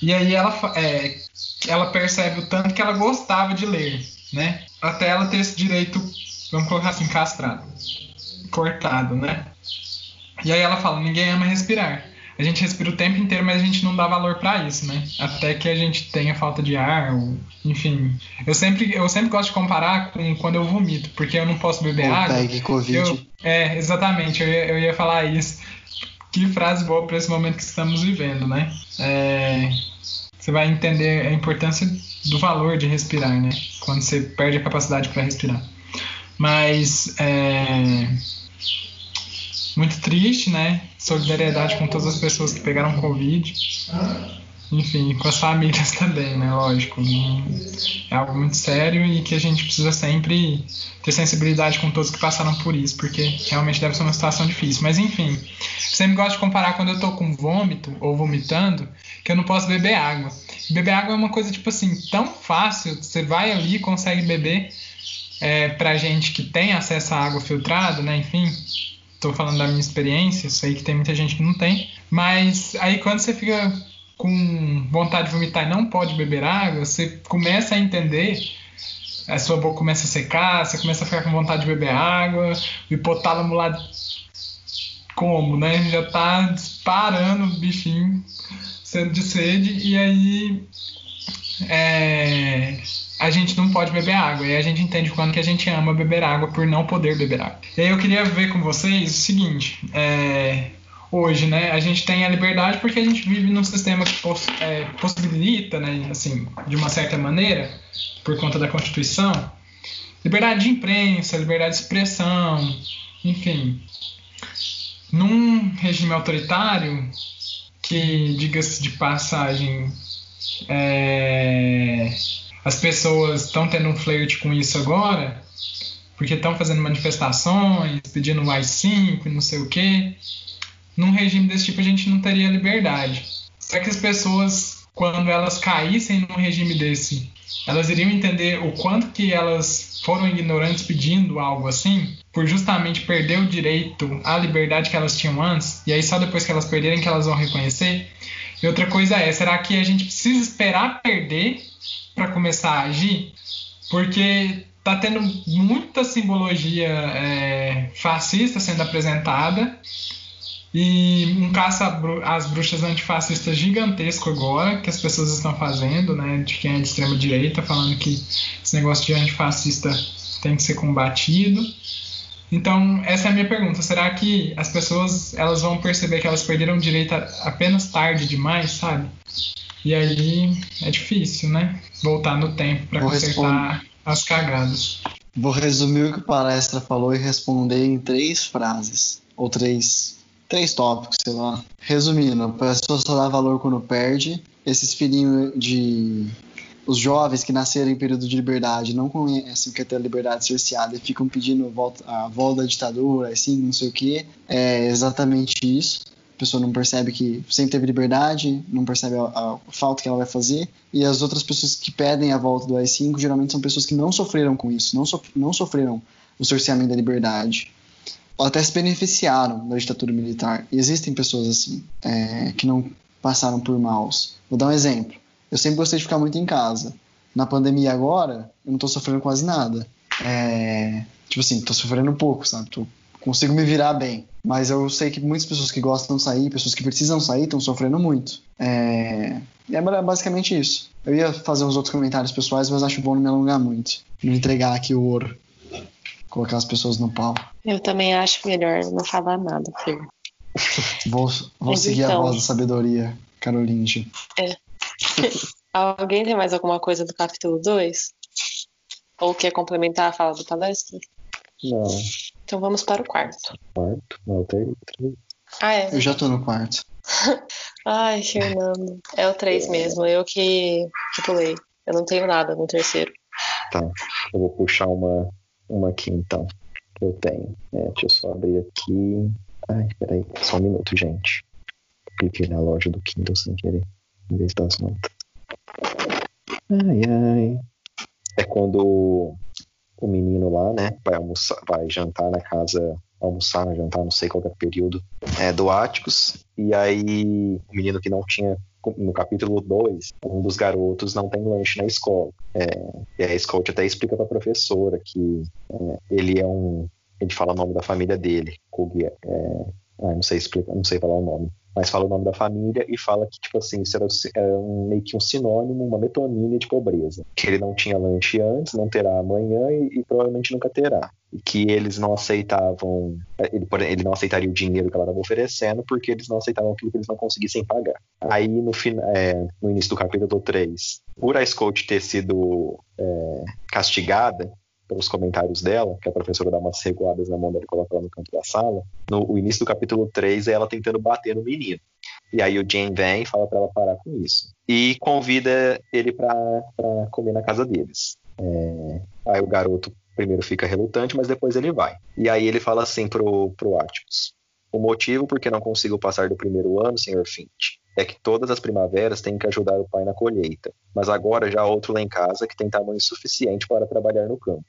E aí ela, é, ela percebe o tanto que ela gostava de ler, né? Até ela ter esse direito, vamos colocar assim, castrado, cortado, né? E aí ela fala, ninguém ama respirar a gente respira o tempo inteiro, mas a gente não dá valor para isso, né? Até que a gente tenha falta de ar, ou, enfim. Eu sempre, eu sempre gosto de comparar com quando eu vomito, porque eu não posso beber Ou água. pegue Covid. Eu, é, exatamente, eu ia, eu ia falar isso. Que frase boa para esse momento que estamos vivendo, né? É, você vai entender a importância do valor de respirar, né? Quando você perde a capacidade para respirar. Mas é, muito triste, né? Solidariedade com todas as pessoas que pegaram Covid. Enfim, com as famílias também, né? Lógico. É algo muito sério e que a gente precisa sempre ter sensibilidade com todos que passaram por isso, porque realmente deve ser uma situação difícil. Mas enfim, sempre gosto de comparar quando eu tô com vômito ou vomitando, que eu não posso beber água. Beber água é uma coisa, tipo assim, tão fácil, você vai ali e consegue beber. É, pra gente que tem acesso à água filtrada, né? Enfim, Estou falando da minha experiência, sei que tem muita gente que não tem. Mas aí quando você fica com vontade de vomitar e não pode beber água, você começa a entender, a sua boca começa a secar, você começa a ficar com vontade de beber água, o hipotálamo lá como, né? Já tá disparando o bichinho sendo de sede e aí é, a gente não pode beber água. E a gente entende quando que a gente ama beber água por não poder beber água. E aí eu queria ver com vocês o seguinte. É, hoje, né, a gente tem a liberdade porque a gente vive num sistema que poss é, possibilita, né, assim, de uma certa maneira, por conta da Constituição, liberdade de imprensa, liberdade de expressão, enfim. Num regime autoritário, que, diga-se de passagem, é, as pessoas estão tendo um flerte com isso agora, porque estão fazendo manifestações, pedindo mais 5 e não sei o quê. Num regime desse tipo a gente não teria liberdade. Será que as pessoas, quando elas caíssem num regime desse, elas iriam entender o quanto que elas foram ignorantes pedindo algo assim, por justamente perder o direito à liberdade que elas tinham antes, e aí só depois que elas perderem que elas vão reconhecer? E outra coisa é, será que a gente precisa esperar perder para começar a agir, porque tá tendo muita simbologia é, fascista sendo apresentada e um caça às bruxas antifascistas gigantesco agora que as pessoas estão fazendo, né, de quem é de extrema direita, falando que esse negócio de antifascista tem que ser combatido. Então, essa é a minha pergunta. Será que as pessoas elas vão perceber que elas perderam direito apenas tarde demais, sabe? E aí é difícil, né? Voltar no tempo para consertar responder. as cagadas. Vou resumir o que a palestra falou e responder em três frases. Ou três, três tópicos, sei lá. Resumindo, a pessoa só dá valor quando perde. Esses filhinhos de. Os jovens que nasceram em período de liberdade não conhecem o que é ter liberdade cerceada e ficam pedindo volta, a volta da ditadura, assim, não sei o que. É exatamente isso a pessoa não percebe que sempre teve liberdade, não percebe a, a, falta que ela vai fazer, e as outras pessoas que pedem a volta do AI-5 geralmente são pessoas que não sofreram com isso, não, so, não sofreram o cerceamento da liberdade, ou até se beneficiaram da ditadura militar. E existem pessoas assim, é, que não passaram por maus. Vou dar um exemplo. Eu sempre gostei de ficar muito em casa. Na pandemia agora, eu não tô sofrendo quase nada. É, tipo assim, tô sofrendo pouco, sabe? Tô, consigo me virar bem. Mas eu sei que muitas pessoas que gostam de sair, pessoas que precisam sair, estão sofrendo muito. É... é basicamente isso. Eu ia fazer uns outros comentários pessoais, mas acho bom não me alongar muito. Não entregar aqui o ouro. Colocar as pessoas no pau. Eu também acho melhor não falar nada, filho. Vou, vou seguir então- a voz da sabedoria, Carolinge. Alguém tem mais alguma coisa do capítulo 2? Ou quer complementar a fala do palestra? Não, Então vamos para o quarto. quarto, não, terceiro. Ah, é. Eu já tô no quarto. Ai, Fernando. É o 3 mesmo. Eu que, que pulei. Eu não tenho nada no terceiro. Tá, eu vou puxar uma, uma aqui então. Que eu tenho. É, deixa eu só abrir aqui. Ai, peraí, só um minuto, gente. Cliquei na loja do Kindle sem querer, em vez das notas. Ai, ai. É quando o- menino lá, né, vai almoçar, vai jantar na casa, almoçar, jantar, não sei qual é o período, é, do Áticos. E aí, o menino que não tinha, no capítulo 2, um dos garotos não tem lanche na escola. E aí a Scout até explica pra professora que é, ele é um. Ele fala o nome da família dele. Kug, é, ah, não sei explicar, não sei falar o nome. Mas fala o nome da família e fala que, tipo assim, isso era é um, meio que um sinônimo, uma metonímia de pobreza. Que ele não tinha lanche antes, não terá amanhã e, e provavelmente nunca terá. E que eles não aceitavam, ele, ele não aceitaria o dinheiro que ela estava oferecendo porque eles não aceitavam aquilo que eles não conseguissem pagar. Aí, no, é, no início do capítulo 3, por a Scout ter sido é, castigada pelos comentários dela, que a professora dá umas reguadas na mão dela e coloca ela no canto da sala, no o início do capítulo 3 é ela tentando bater no menino. E aí o Jane vem e fala pra ela parar com isso. E convida ele pra comer na casa deles. É, aí o garoto primeiro fica relutante, mas depois ele vai. E aí ele fala assim pro, pro Atticus. O motivo por que não consigo passar do primeiro ano, Sr. Finch, é que todas as primaveras têm que ajudar o pai na colheita. Mas agora já há outro lá em casa que tem tamanho suficiente para trabalhar no campo.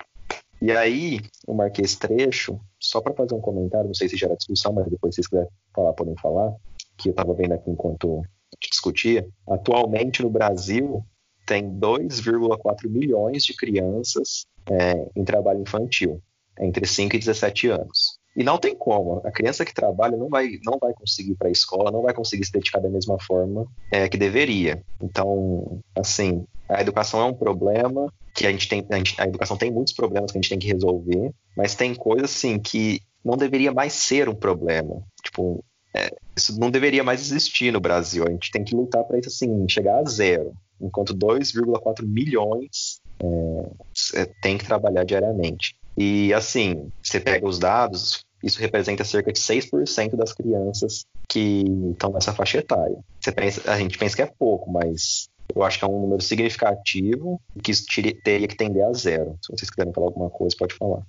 E aí, marquei esse trecho só para fazer um comentário, não sei se gera discussão, mas depois se vocês quiserem falar, podem falar, que eu estava vendo aqui enquanto discutia. Atualmente no Brasil tem 2,4 milhões de crianças é, em trabalho infantil, entre 5 e 17 anos. E não tem como. A criança que trabalha não vai, não vai conseguir ir para a escola, não vai conseguir se dedicar da mesma forma é, que deveria. Então, assim, a educação é um problema que a gente tem. A, gente- a educação tem muitos problemas que a gente tem que resolver, mas tem coisas assim que não deveria mais ser um problema. Tipo, é, isso não deveria mais existir no Brasil. A gente tem que lutar para isso assim, chegar a zero. Enquanto 2,4 milhões é, é, tem que trabalhar diariamente. E assim, você pega os dados, isso representa cerca de 6% das crianças que estão nessa faixa etária. Pensa, a gente pensa que é pouco, mas eu acho que é um número significativo que isso teria que tender a zero. Se vocês quiserem falar alguma coisa, pode falar.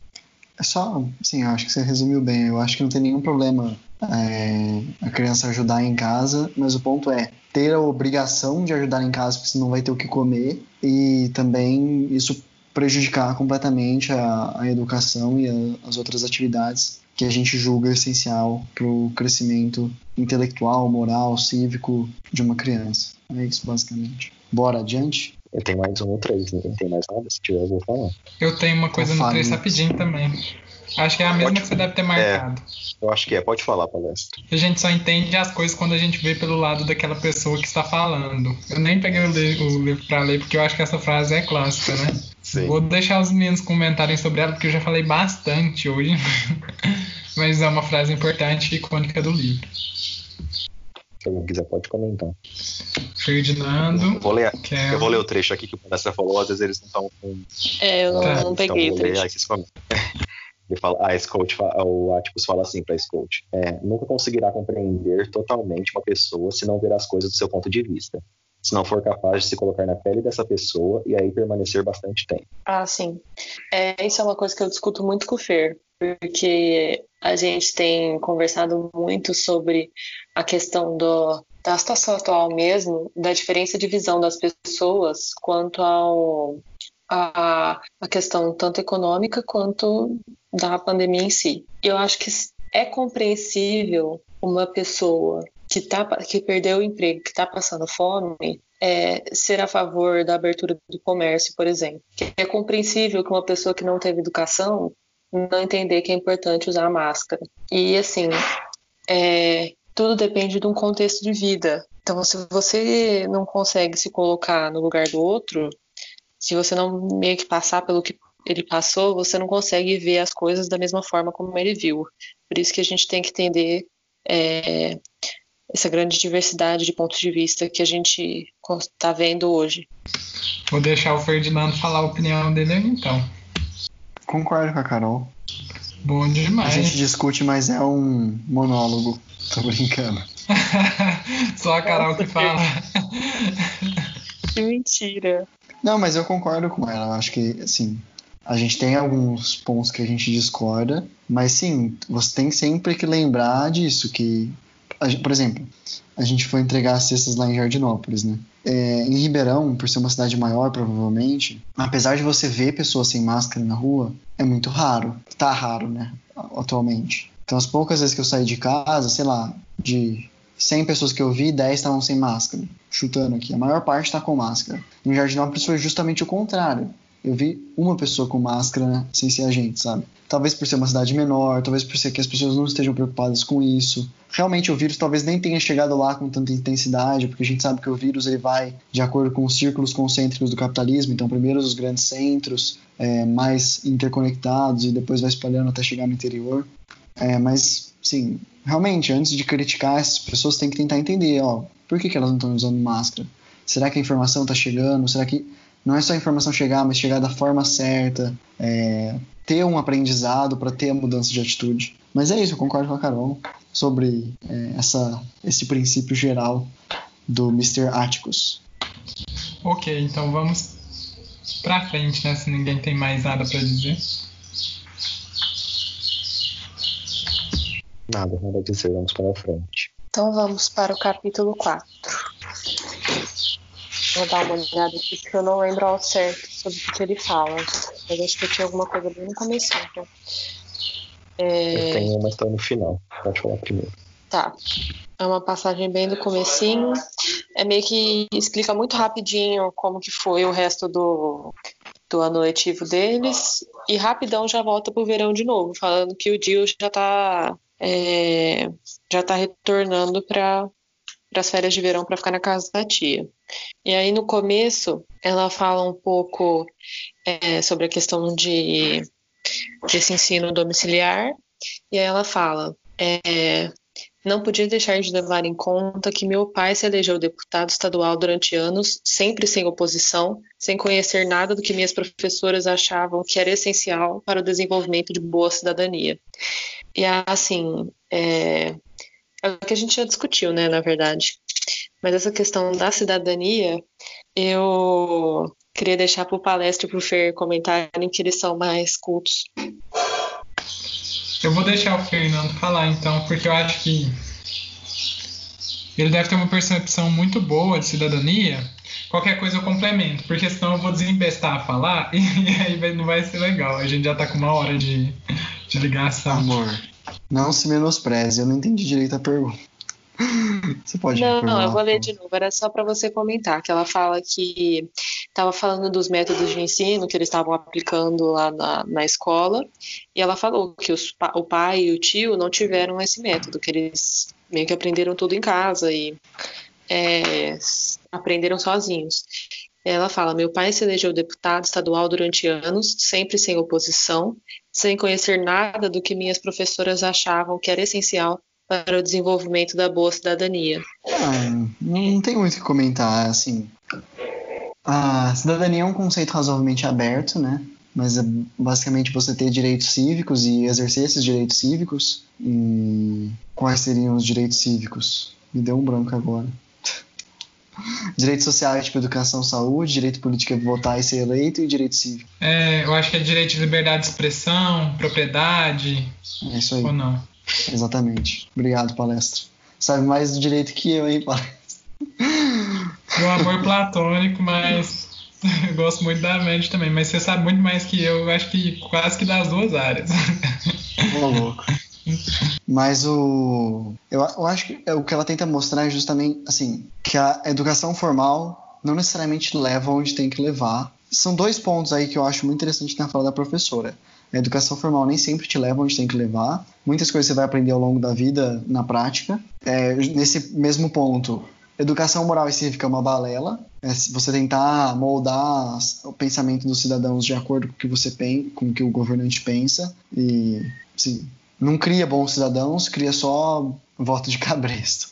É só, sim, acho que você resumiu bem. Eu acho que não tem nenhum problema é, a criança ajudar em casa, mas o ponto é ter a obrigação de ajudar em casa, porque senão vai ter o que comer, e também isso prejudicar completamente a, a educação e a- as outras atividades que a gente julga essencial para o crescimento intelectual, moral, cívico de uma criança. É isso, basicamente. Bora adiante? Eu tenho mais um ou três, ninguém tem mais nada. Se tiver, eu vou falar. Eu tenho uma coisa no Fale. 3 rapidinho também. Acho que é a mesma Pode- que você deve ter marcado. Eu acho que é. Pode falar, palestra. A gente só entende as coisas quando a gente vê pelo lado daquela pessoa que está falando. Eu nem peguei o, li- o livro pra ler porque eu acho que essa frase é clássica, né? Sim. Vou deixar os meninos comentarem sobre ela porque eu já falei bastante hoje. Mas é uma frase importante e icônica do livro. Se alguém quiser, pode comentar. Ferdinando, Eu vou ler, Kelly. eu vou ler o trecho aqui que o palestra falou, às vezes eles não estão com. É, eu não, Tá. não então peguei o vou ler, trecho. aí vocês comentam. Ele fala, a Scout, o Atticus fala assim para Scout: é, nunca conseguirá compreender totalmente uma pessoa se não ver as coisas do seu ponto de vista. Se não for capaz de se colocar na pele dessa pessoa e aí permanecer bastante tempo. Ah, sim. É, isso é uma coisa que eu discuto muito com o Fer, porque a gente tem conversado muito sobre a questão do, da situação atual mesmo, da diferença de visão das pessoas quanto ao a, a questão tanto econômica quanto da pandemia em si. Eu acho que é compreensível uma pessoa que, tá, que perdeu o emprego, que está passando fome, é, ser a favor da abertura do comércio, por exemplo. É compreensível que uma pessoa que não teve educação não entender que é importante usar máscara. E assim, é, tudo depende de um contexto de vida. Então, se você não consegue se colocar no lugar do outro, se você não meio que passar pelo que ele passou, você não consegue ver as coisas da mesma forma como ele viu. Por isso que a gente tem que entender é, essa grande diversidade de pontos de vista que a gente está vendo hoje. Vou deixar o Ferdinando falar a opinião dele então. Concordo com a Carol. Bom demais. A gente discute, mas é um monólogo. Tô brincando. Só a Carol que fala. que mentira. Não, mas eu concordo com ela. Eu acho que, assim, a gente tem alguns pontos que a gente discorda, mas sim, você tem sempre que lembrar disso, que, por exemplo, a gente foi entregar as cestas lá em Jardinópolis, né? É, em Ribeirão, por ser uma cidade maior, provavelmente, apesar de você ver pessoas sem máscara na rua, é muito raro. Tá raro, né? Atualmente. Então, as poucas vezes que eu saí de casa, sei lá, de 100 pessoas que eu vi, 10 estavam sem máscara. Chutando aqui. A maior parte está com máscara. Em Jardinópolis foi justamente o contrário. Eu vi uma pessoa com máscara né, sem ser agente, sabe? Talvez por ser uma cidade menor, talvez por ser que as pessoas não estejam preocupadas com isso. Realmente o vírus talvez nem tenha chegado lá com tanta intensidade, porque a gente sabe que o vírus ele vai de acordo com os círculos concêntricos do capitalismo. Então, primeiro os grandes centros, é, mais interconectados, e depois vai espalhando até chegar no interior. É, mas, sim, realmente, antes de criticar, essas pessoas têm que tentar entender, ó, por que, que elas não estão usando máscara? Será que a informação está chegando? Será que não é só a informação chegar, mas chegar da forma certa, é, ter um aprendizado para ter a mudança de atitude? Mas é isso, eu concordo com a Carol sobre é, essa, esse princípio geral do Mr. Atticus. Ok, então vamos para frente, né? Se ninguém tem mais nada para dizer. Nada, nada a dizer, vamos para frente. Então vamos para o capítulo 4. Vou dar uma olhada aqui porque eu não lembro ao certo sobre o que ele fala. Mas acho que eu tinha alguma coisa bem no começo. Então. É... Eu tenho uma história no final. Pode falar primeiro. Tá. É uma passagem bem do comecinho. É meio que explica muito rapidinho como que foi o resto do, do ano letivo deles. E rapidão já volta pro verão de novo, falando que o Jill já tá é, já está retornando para as férias de verão para ficar na casa da tia. E aí no começo ela fala um pouco é, sobre a questão de desse ensino domiciliar e aí ela fala é, não podia deixar de levar em conta que meu pai se elegeu deputado estadual durante anos, sempre sem oposição, sem conhecer nada do que minhas professoras achavam que era essencial para o desenvolvimento de boa cidadania. E assim, é, é o que a gente já discutiu, né, na verdade. Mas essa questão da cidadania, eu queria deixar para o palestra e para o Fer comentarem que eles são mais cultos. Eu vou deixar o Fernando falar então, porque eu acho que ele deve ter uma percepção muito boa de cidadania. Qualquer coisa eu complemento, porque senão eu vou desembestar a falar e, aí não vai ser legal. A gente já tá com uma hora de, de ligação. Amor, não se menospreze, eu não entendi direito a pergunta. Você pode Não, não, eu vou ler de novo. Era só para você comentar que ela fala que estava falando dos métodos de ensino que eles estavam aplicando lá na, na escola e ela falou que os, o pai e o tio não tiveram esse método, que eles meio que aprenderam tudo em casa e é, aprenderam sozinhos. Ela fala: Meu pai se elegeu deputado estadual durante anos, sempre sem oposição, sem conhecer nada do que minhas professoras achavam que era essencial para o desenvolvimento da boa cidadania. Ah, não tem muito o que comentar, assim. A cidadania é um conceito razoavelmente aberto, né? Mas é basicamente você ter direitos cívicos e exercer esses direitos cívicos. E quais seriam os direitos cívicos? Me deu um branco agora. Direitos sociais, tipo educação, saúde, direito político é votar e ser eleito, e direito cívico. É, eu acho que é direito de liberdade de expressão, propriedade. É isso aí. Ou não? Exatamente. Obrigado, palestra. Sabe mais do direito que eu, hein, palestra? Um amor platônico, mas eu gosto muito da mente também. Mas você sabe muito mais que eu, eu acho que quase que das duas áreas. Ô, louco. Mas o. Eu, eu acho que é o que ela tenta mostrar é justamente assim, que a educação formal não necessariamente leva onde tem que levar. São dois pontos aí que eu acho muito interessante na fala da professora. A educação formal nem sempre te leva onde tem que levar. Muitas coisas você vai aprender ao longo da vida na prática. É, nesse mesmo ponto, educação moral significa uma balela, é você tentar moldar o pensamento dos cidadãos de acordo com o que você pensa, com o que o governante pensa e, assim, não cria bons cidadãos, cria só voto de cabresto.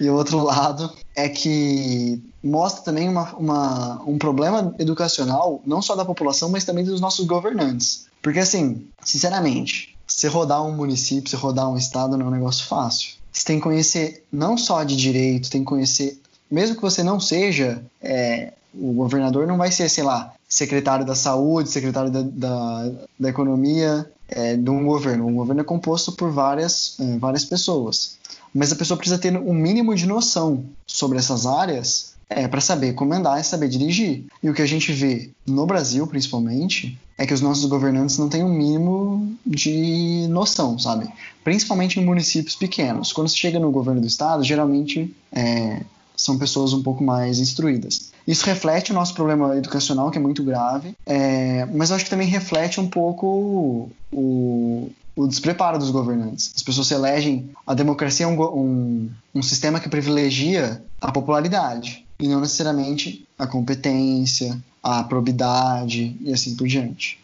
E o outro lado é que mostra também uma, uma, um problema educacional, não só da população, mas também dos nossos governantes. Porque, assim, sinceramente, você rodar um município, você rodar um estado não é um negócio fácil. Você tem que conhecer não só de direito, tem que conhecer, mesmo que você não seja, é, o governador não vai ser, sei lá, secretário da saúde, secretário da, da, da economia é, de um governo. Um governo é composto por várias, é, várias pessoas. Mas a pessoa precisa ter um mínimo de noção sobre essas áreas é, para saber comandar e saber dirigir. E o que a gente vê no Brasil, principalmente, é que os nossos governantes não têm um mínimo de noção, sabe? Principalmente em municípios pequenos. Quando você chega no governo do estado, geralmente é, são pessoas um pouco mais instruídas. Isso reflete o nosso problema educacional, que é muito grave, é, mas acho que também reflete um pouco o, o despreparo dos governantes. As pessoas se elegem. A democracia é um, um, um sistema que privilegia a popularidade e não necessariamente a competência, a probidade e assim por diante.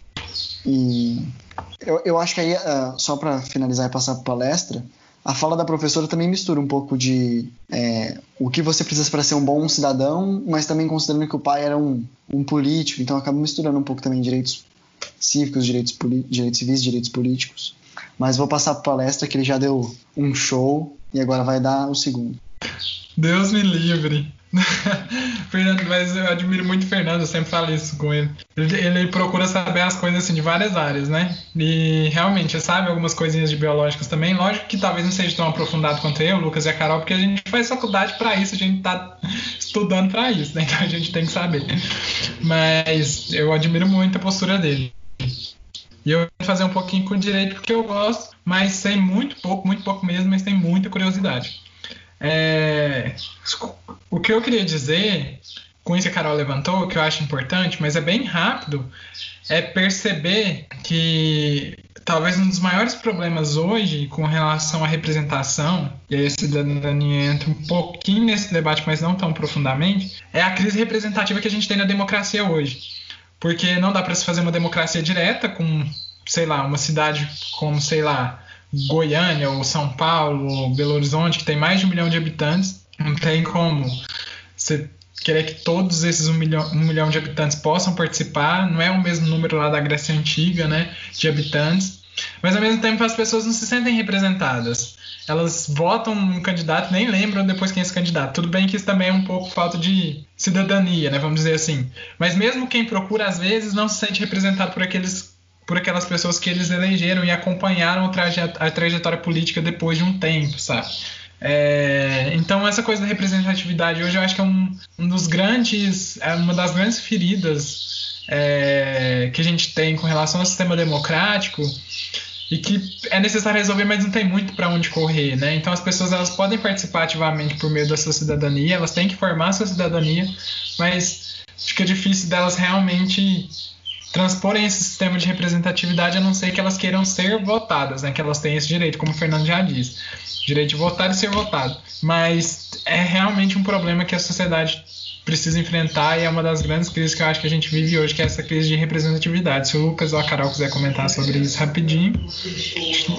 E eu, eu acho que aí, uh, só para finalizar e passar para palestra, a fala da professora também mistura um pouco de é, o que você precisa para ser um bom cidadão, mas também considerando que o pai era um, um político, então acaba misturando um pouco também direitos cívicos, direitos, direitos civis, direitos políticos. Mas vou passar para palestra que ele já deu um show e agora vai dar o segundo. Deus me livre. Fernando, mas eu admiro muito o Fernando, eu sempre falo isso com ele. ele. ele. procura saber as coisas assim de várias áreas, né? E realmente sabe algumas coisinhas de biológicas também. Lógico que talvez não seja tão aprofundado quanto eu, Lucas e a Carol, porque a gente faz faculdade para isso, a gente tá estudando para isso, né? Então a gente tem que saber. Mas eu admiro muito a postura dele. E eu vou fazer um pouquinho com direito porque eu gosto, mas sei muito pouco, muito pouco mesmo, mas tem muita curiosidade. É, o que eu queria dizer com isso que a Carol levantou, que eu acho importante, mas é bem rápido, é perceber que talvez um dos maiores problemas hoje com relação à representação, e aí a cidadania entra um pouquinho nesse debate, mas não tão profundamente, é a crise representativa que a gente tem na democracia hoje. Porque não dá para se fazer uma democracia direta com, sei lá, uma cidade como, sei lá, Goiânia, ou São Paulo, ou Belo Horizonte, que tem mais de um milhão de habitantes, não tem como você querer que todos esses um milhão, um milhão de habitantes possam participar, não é o mesmo número lá da Grécia Antiga, né, de habitantes, mas ao mesmo tempo as pessoas não se sentem representadas. Elas votam um candidato nem lembram depois quem é esse candidato. Tudo bem que isso também é um pouco falta de cidadania, né, vamos dizer assim. Mas mesmo quem procura, às vezes, não se sente representado por aqueles por aquelas pessoas que eles elegeram e acompanharam a trajetória política depois de um tempo, sabe? É, então essa coisa da representatividade hoje eu acho que é um, um dos grandes, é uma das grandes feridas é, que a gente tem com relação ao sistema democrático e que é necessário resolver, mas não tem muito para onde correr, né? Então as pessoas elas podem participar ativamente por meio da sua cidadania, elas têm que formar a sua cidadania, mas fica difícil delas realmente transporem esse sistema de representatividade a não ser que elas queiram ser votadas, né? Que elas têm esse direito, como o Fernando já disse. Direito de votar e ser votado. Mas é realmente um problema que a sociedade precisa enfrentar e é uma das grandes crises que eu acho que a gente vive hoje, que é essa crise de representatividade. Se o Lucas ou a Carol quiser comentar sobre isso rapidinho,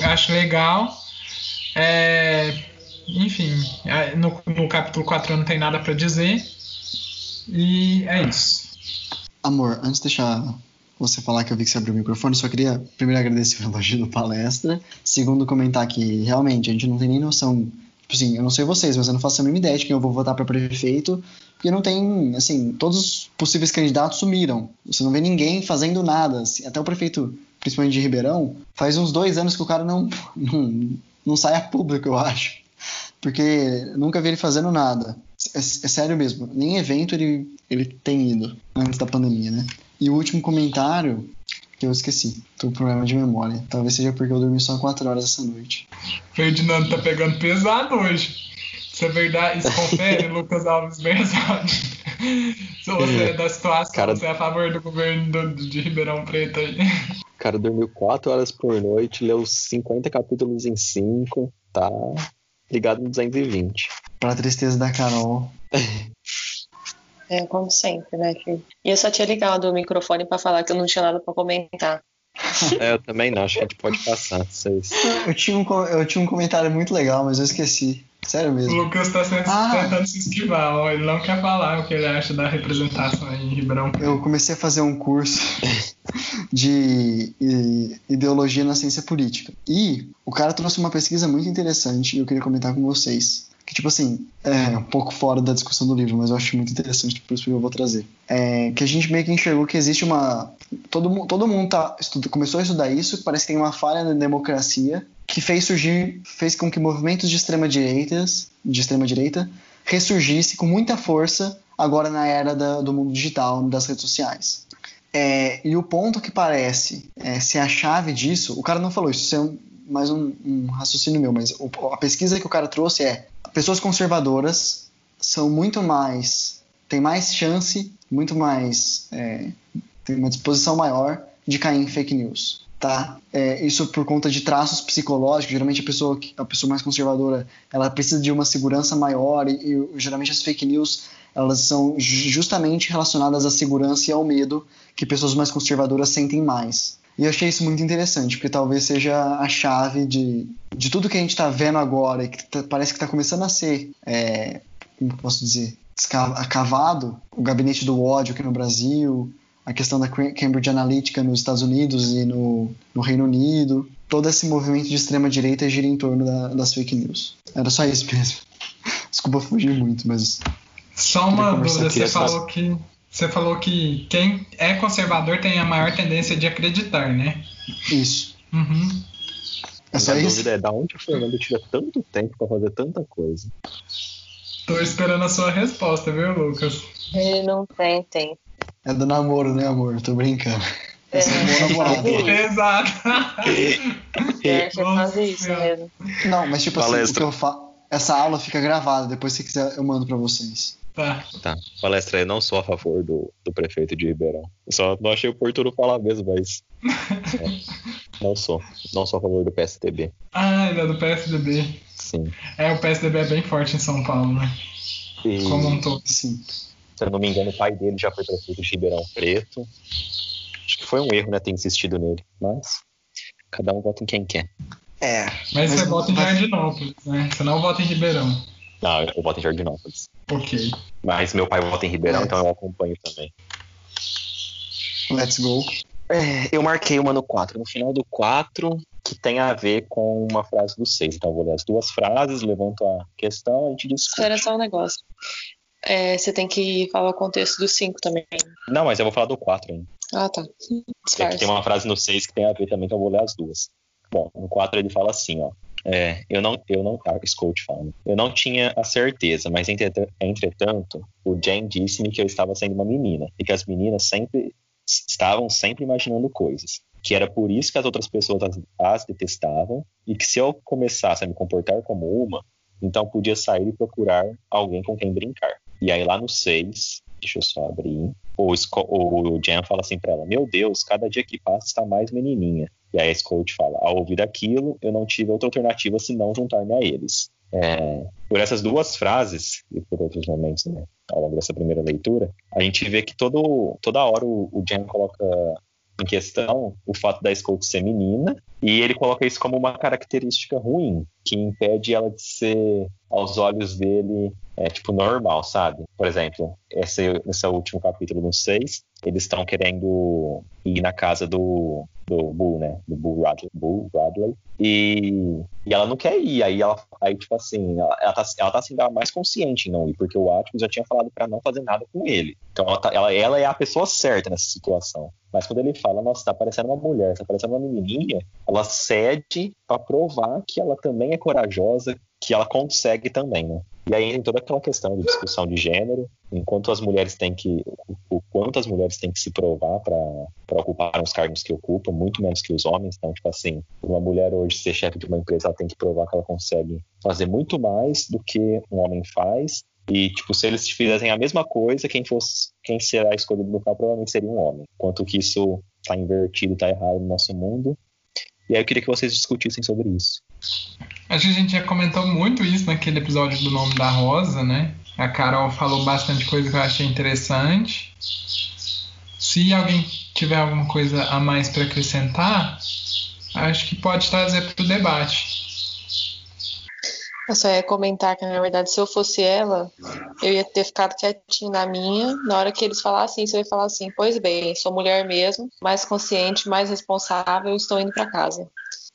acho legal. É, enfim, é, no, no capítulo 4 não tem nada para dizer. E é isso. Amor, antes de deixar você falar que eu vi que você abriu o microfone, só queria primeiro agradecer o elogio da palestra, segundo comentar que realmente a gente não tem nem noção, tipo assim, eu não sei vocês, mas eu não faço a mínima ideia de quem eu vou votar para prefeito, porque não tem, assim, todos os possíveis candidatos sumiram, você não vê ninguém fazendo nada, assim, até o prefeito, principalmente de Ribeirão, faz uns dois anos que o cara não, não, não sai a público, eu acho, porque nunca vi ele fazendo nada, é, é sério mesmo, nem evento ele, ele tem ido antes da pandemia, né? E o último comentário que eu esqueci. Tô com problema de memória. Talvez seja porque eu dormi só 4 horas essa noite. Ferdinando tá pegando pesado hoje. Isso é verdade? Isso confere, Lucas Alves Berzado. Se você é da situação, cara, você é a favor do governo do, de Ribeirão Preto aí. O cara dormiu 4 horas por noite, leu 50 capítulos em 5, tá ligado no 220. Pra tristeza da Carol. É, como sempre, né, filho? E eu só tinha ligado o microfone pra falar que eu não tinha nada pra comentar. É, eu também não, acho que a gente pode passar. Vocês... Eu tinha, um, eu tinha um comentário muito legal, mas eu esqueci. Sério O mesmo. Lucas tá se- Ah. tentando se esquivar, ó. Ele não quer falar o que ele acha da representação em Ribeirão. Eu comecei a fazer um curso de i- ideologia na ciência política. E o cara trouxe uma pesquisa muito interessante e eu queria comentar com vocês. Que, tipo assim, é um pouco fora da discussão do livro, mas eu acho muito interessante, por isso que eu vou trazer. É, que a gente meio que enxergou que existe uma. Todo, todo mundo tá, começou a estudar isso, parece que tem uma falha na democracia que fez surgir, fez com que movimentos de extrema direitas, de extrema direita, ressurgisse com muita força agora na era da- do mundo digital, das redes sociais. É, e o ponto que parece é, ser a chave disso, o cara não falou isso, isso é um- mais um, um raciocínio meu, mas o- a pesquisa que o cara trouxe é pessoas conservadoras são muito mais, tem mais chance, muito mais, é, tem uma disposição maior de cair em fake news, tá? É, isso por conta de traços psicológicos, geralmente a pessoa, a pessoa mais conservadora, ela precisa de uma segurança maior e, e geralmente as fake news elas são ju- justamente relacionadas à segurança e ao medo que pessoas mais conservadoras sentem mais. E eu achei isso muito interessante, porque talvez seja a chave de, de tudo que a gente está vendo agora e que tá- parece que está começando a ser, é, como posso dizer, acavado, o gabinete do ódio aqui no Brasil, a questão da Cam- Cambridge Analytica nos Estados Unidos e no, no Reino Unido, todo esse movimento de extrema-direita gira em torno da- das fake news. Era só isso mesmo. Desculpa fugir muito, mas Só uma dúvida, você falou que. Você falou que quem é conservador tem a maior tendência de acreditar, né? isso. Uhum. É A isso? dúvida é da onde o Fernando tira tanto tempo pra fazer tanta coisa. Tô esperando a sua resposta, viu, Lucas? Ele não tem tempo. É do namoro, né, amor? Tô brincando. É, é. Isso. Exato. É fazer isso Senhora. mesmo. Não, mas tipo assim, o Palestra. que eu falo. Essa aula fica gravada, depois se quiser eu mando pra vocês. Tá. Tá, palestra, eu não sou a favor do, do prefeito de Ribeirão. Eu só não achei oportuno falar mesmo, mas. é, não sou. Não sou a favor do PSDB. Ah, ele é do PSDB. Sim. É, o PSDB é bem forte em São Paulo, né? E, Como um todo. Sim. se eu não me engano, o pai dele já foi prefeito de Ribeirão Preto. Acho que foi um erro, né, ter insistido nele. Mas cada um vota em quem quer. É. Mas, Mas você vota em Jardinópolis, né? Você não vota em Ribeirão. Não, eu voto em Jardinópolis. Ok. Mas meu pai vota em Ribeirão, É. então eu acompanho também. Let's go. É, eu marquei uma no 4. No final do 4, que tem a ver com uma frase do 6. Então eu vou ler as duas frases, levanto a questão e a gente discute. Espera só um negócio. É, você tem que falar o contexto do 5 também. Não, mas eu vou falar do 4 ainda. Ah, tá. Disfarce. tem uma frase no 6 que tem a ver também, então eu vou ler as duas. Bom, no 4 ele fala assim, ó. É, eu não, eu não, Scout né? eu não tinha a certeza, mas entretanto, o Jane disse-me que eu estava sendo uma menina e que as meninas sempre estavam sempre imaginando coisas, que era por isso que as outras pessoas as, as detestavam e que se eu começasse a me comportar como uma, então podia sair e procurar alguém com quem brincar. E aí lá no 6, deixa eu só abrir, o, o Jan fala assim pra ela: Meu Deus, cada dia que passa está mais menininha. E aí a Scout fala: Ao ouvir aquilo, eu não tive outra alternativa senão juntar-me a eles. É, por essas duas frases, e por outros momentos né, ao longo dessa primeira leitura, a gente vê que todo, toda hora o, o coloca em questão o fato da Scout ser menina, e ele coloca isso como uma característica ruim, que impede ela de ser, aos olhos dele, é, tipo, normal, sabe? Por exemplo, esse, esse último capítulo no 6, eles estão querendo ir na casa do, do Bull, né? Do Bull Radley. Bull Radley e, e ela não quer ir. Aí, ela, aí tipo assim, ela, ela, tá, ela tá sendo mais consciente em não ir, porque o Atticus já tinha falado pra não fazer nada com ele. Então ela, tá- ela, ela é a pessoa certa nessa situação. Mas quando ele fala, nossa, tá parecendo uma mulher, tá parecendo uma menininha, ela cede pra provar que ela também é corajosa, que ela consegue também, né? E aí tem toda aquela questão de discussão de gênero, enquanto as mulheres têm que. O, quanto as mulheres têm que se provar para ocupar os cargos que ocupam, muito menos que os homens. Então, tipo assim, uma mulher hoje ser chefe de uma empresa, ela tem que provar que ela consegue fazer muito mais do que um homem faz. E, tipo, se eles fizessem a mesma coisa, quem fosse, quem será escolhido no carro provavelmente seria um homem. Quanto que isso tá invertido, tá errado no nosso mundo. E aí eu queria que vocês discutissem sobre isso. Acho que a gente já comentou muito isso naquele episódio do Nome da Rosa, né? A Carol falou bastante coisa que eu achei interessante. Se alguém tiver alguma coisa a mais para acrescentar, acho que pode trazer para o debate. Eu só ia comentar que, na verdade, se eu fosse ela, eu ia ter ficado quietinho na minha. Na hora que eles falassem isso, eu ia falar assim: Pois bem, sou mulher mesmo, mais consciente, mais responsável, estou indo para casa.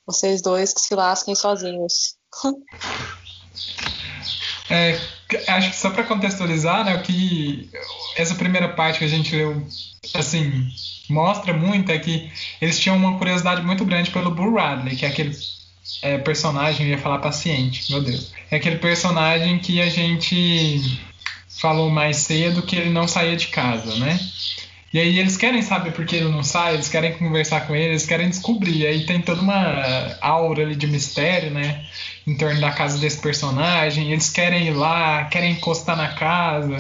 Vocês dois que se lasquem sozinhos. É, acho que só para contextualizar, né, o que essa primeira parte que a gente leu, assim, mostra muito é que eles tinham uma curiosidade muito grande pelo Bull Radley, que é aquele é, personagem, eu ia falar paciente, meu Deus. É aquele personagem que a gente falou mais cedo que ele não saía de casa, né? E aí eles querem saber por que ele não sai, eles querem conversar com ele, eles querem descobrir. E aí tem toda uma aura ali de mistério, né? Em torno da casa desse personagem. Eles querem ir lá, querem encostar na casa,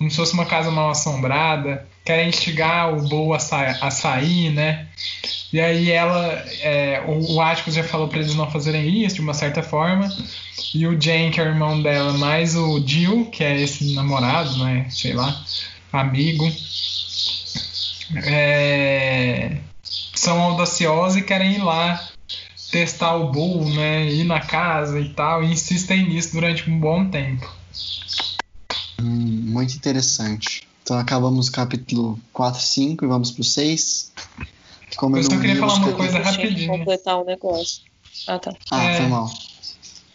como se fosse uma casa mal assombrada. Querem instigar o Bo a, a sair, né? E aí ela, é, o, o Atticus já falou para eles não fazerem isso de uma certa forma. E o Jane, que é o irmão dela, mais o Jill, que é esse namorado, né? Sei lá, amigo. É, são audaciosos e querem ir lá testar o Bull, né? Ir na casa e tal. E insistem nisso durante um bom tempo. Muito interessante. Então acabamos o capítulo 4 e 5 e vamos pro 6. Como eu, eu só queria falar uma coisa rapidinho. completar o um negócio. Ah, tá. Ah, é, foi mal.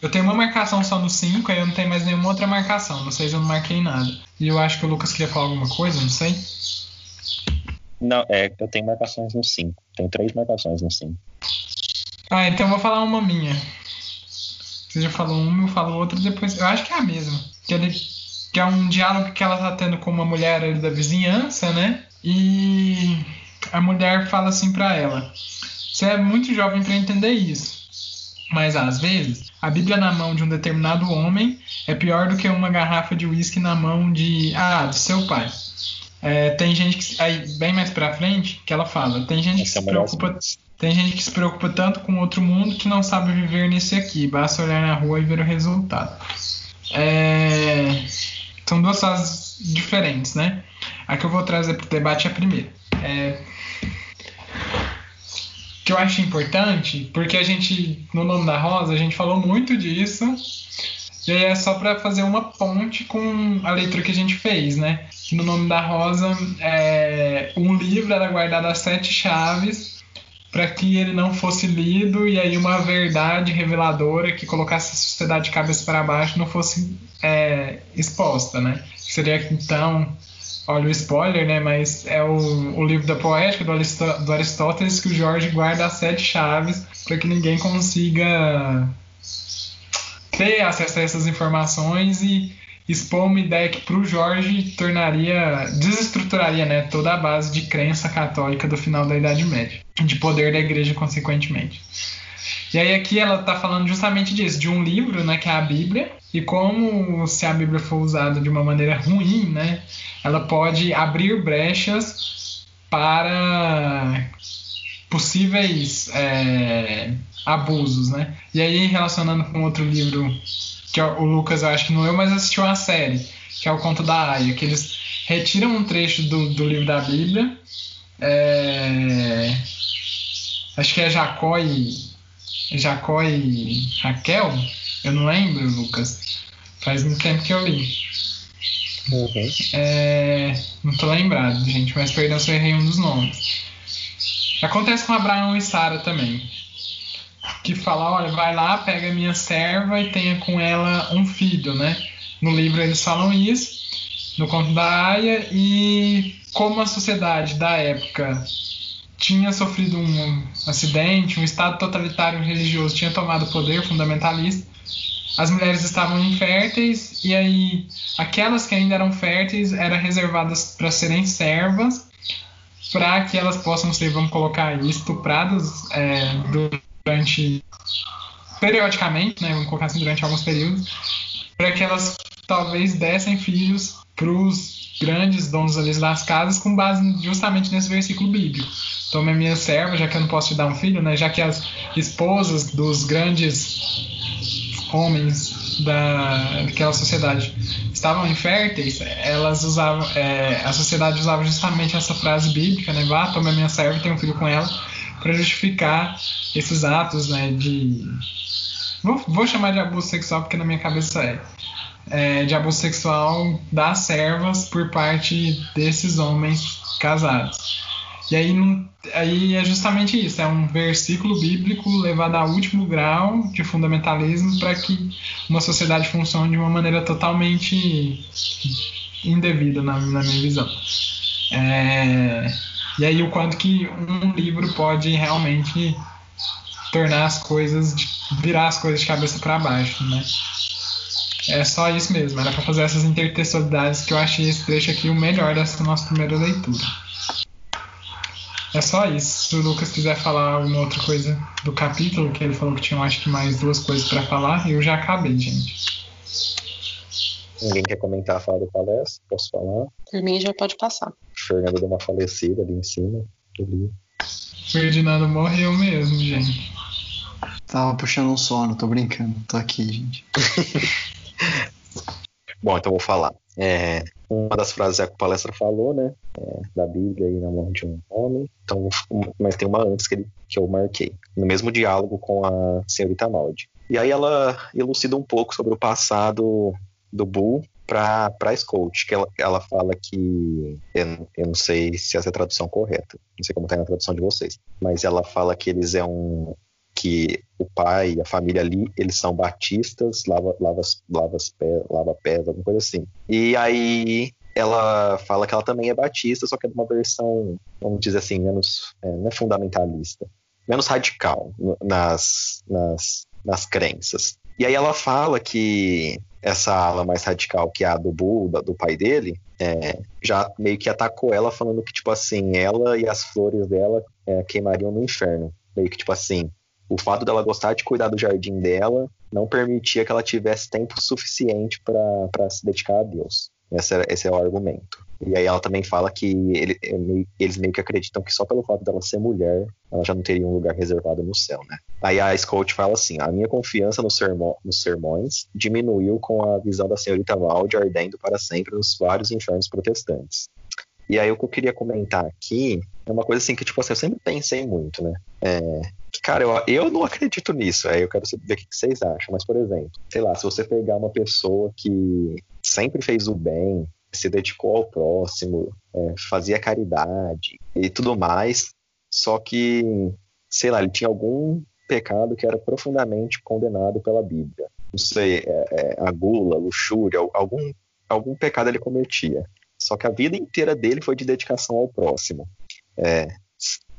Eu tenho uma marcação só no 5, aí eu não tenho mais nenhuma outra marcação. No 6 eu não marquei nada. E eu acho que o Lucas queria falar alguma coisa, não sei. Não, é, eu tenho marcações no 5. Tenho três marcações no 5. Ah, então eu vou falar uma minha. Você já falou uma, eu falo outra depois. Eu acho que é a mesma. Que, ele, que é um diálogo que ela tá tendo com uma mulher ali da vizinhança, né? E a mulher fala assim para ela: Você é muito jovem para entender isso. Mas às vezes, a Bíblia na mão de um determinado homem é pior do que uma garrafa de uísque na mão de ah, do seu pai. É, tem gente que aí bem mais para frente que ela fala, tem gente que se preocupa, tem gente que se preocupa tanto com outro mundo que não sabe viver nesse aqui. Basta olhar na rua e ver o resultado. É, são duas fases diferentes, né? A que eu vou trazer para o debate é a primeira. É, que eu acho importante, porque a gente, no Nome da Rosa, a gente falou muito disso, e aí é só para fazer uma ponte com a leitura que a gente fez, né? No Nome da Rosa, é, um livro era guardado a sete chaves para que ele não fosse lido e aí uma verdade reveladora que colocasse a sociedade de cabeça para baixo não fosse é, exposta, né? Seria então olha o spoiler, né? Mas é o, o livro da poética do, Aristó do Aristóteles que o Jorge guarda as sete chaves para que ninguém consiga ter acesso a essas informações e expor uma ideia que para o Jorge tornaria, desestruturaria né, toda a base de crença católica do final da Idade Média, de poder da igreja consequentemente. E aí aqui ela está falando justamente disso, de um livro, né, que é a Bíblia, e como se a Bíblia for usada de uma maneira ruim, né, ela pode abrir brechas para possíveis é, abusos, né? E aí relacionando com outro livro que o Lucas eu acho que não eu, mas assistiu uma série que é o Conto da Aya, que eles retiram um trecho do, do livro da Bíblia, é, acho que é Jacó e Jacó e Raquel, eu não lembro, Lucas. Faz muito tempo que eu li. Uhum. É, não tô lembrado, gente, mas perdão se eu errei um dos nomes. Acontece com Abraão e Sara também. Que fala, olha, vai lá, pega minha serva e tenha com ela um filho, né? No livro eles falam isso, no conto da Aya, e como a sociedade da época tinha sofrido um acidente, um estado totalitário religioso tinha tomado poder fundamentalista, as mulheres estavam inférteis e aí aquelas que ainda eram férteis eram reservadas para serem servas para que elas possam ser, vamos colocar estupradas é, durante periodicamente, né, vamos colocar assim, durante alguns períodos, para que elas talvez dessem filhos para os grandes donos ali das casas com base justamente nesse versículo bíblico. Tome a minha serva, já que eu não posso te dar um filho, né, já que as esposas dos grandes homens da, daquela sociedade estavam inférteis, elas usavam, é, a sociedade usava justamente essa frase bíblica, né? Vá, tome a minha serva e tenha um filho com ela, para justificar esses atos, né? De vou, vou, chamar de abuso sexual porque na minha cabeça é, é de abuso sexual das servas por parte desses homens casados. E aí, aí é justamente isso, é um versículo bíblico levado ao último grau de fundamentalismo para que uma sociedade funcione de uma maneira totalmente indevida na, na minha visão. É, e aí o quanto que um livro pode realmente tornar as coisas, virar as coisas de cabeça para baixo, né? É só isso mesmo, era para fazer essas intertextualidades que eu achei esse trecho aqui o melhor dessa nossa primeira leitura. É só isso. Se o Lucas quiser falar alguma outra coisa do capítulo, que ele falou que tinha acho que mais duas coisas para falar, eu já acabei, gente. Ninguém quer comentar a fala do palestra? Posso falar? Por mim já pode passar. Fernando deu uma falecida ali em cima. Ali. Ferdinando morreu mesmo, gente. Tava puxando um sono, tô brincando. Tô aqui, gente. Bom, então vou falar. É, uma das frases é a que o palestra falou, né? É, da Bíblia aí na mão de um homem. Então, mas tem uma antes que, ele, que eu marquei. No mesmo diálogo com a senhorita Maldi. E aí ela elucida um pouco sobre o passado do Bull para a Scout, que ela, ela fala que eu, eu, não sei se essa é a tradução correta, não sei como está na tradução de vocês, mas ela fala que eles é um que o pai e a família ali, eles são batistas, lava, lava, lava, pés, lava pés, alguma coisa assim. E aí ela fala que ela também é batista, só que é de uma versão, vamos dizer assim, menos, é, não é fundamentalista, menos radical nas, nas, nas crenças. E aí ela fala que essa ala mais radical, que é a do Bull, do pai dele, é, já meio que atacou ela, falando que, tipo assim, ela e as flores dela é, queimariam no inferno. Meio que, tipo assim, o fato dela gostar de cuidar do jardim dela não permitia que ela tivesse tempo suficiente para se dedicar a Deus. Esse é, esse é o argumento. E aí ela também fala que ele, é eles meio que acreditam que só pelo fato dela ser mulher, ela já não teria um lugar reservado no céu, né? Aí a Scout fala assim: a minha confiança no sermo, nos sermões diminuiu com a visão da senhorita Valde ardendo para sempre nos vários infernos protestantes. E aí o que eu queria comentar aqui é uma coisa assim que, tipo assim, eu sempre pensei muito, né? É, cara, eu, eu não acredito nisso, aí eu quero saber o que vocês acham. Mas, por exemplo, sei lá, se você pegar uma pessoa que sempre fez o bem, se dedicou ao próximo, é, fazia caridade e tudo mais, só que, sei lá, ele tinha algum pecado que era profundamente condenado pela Bíblia. Não sei, é, é, a gula, luxúria, algum, algum pecado ele cometia. Só que a vida inteira dele foi de dedicação ao próximo. É,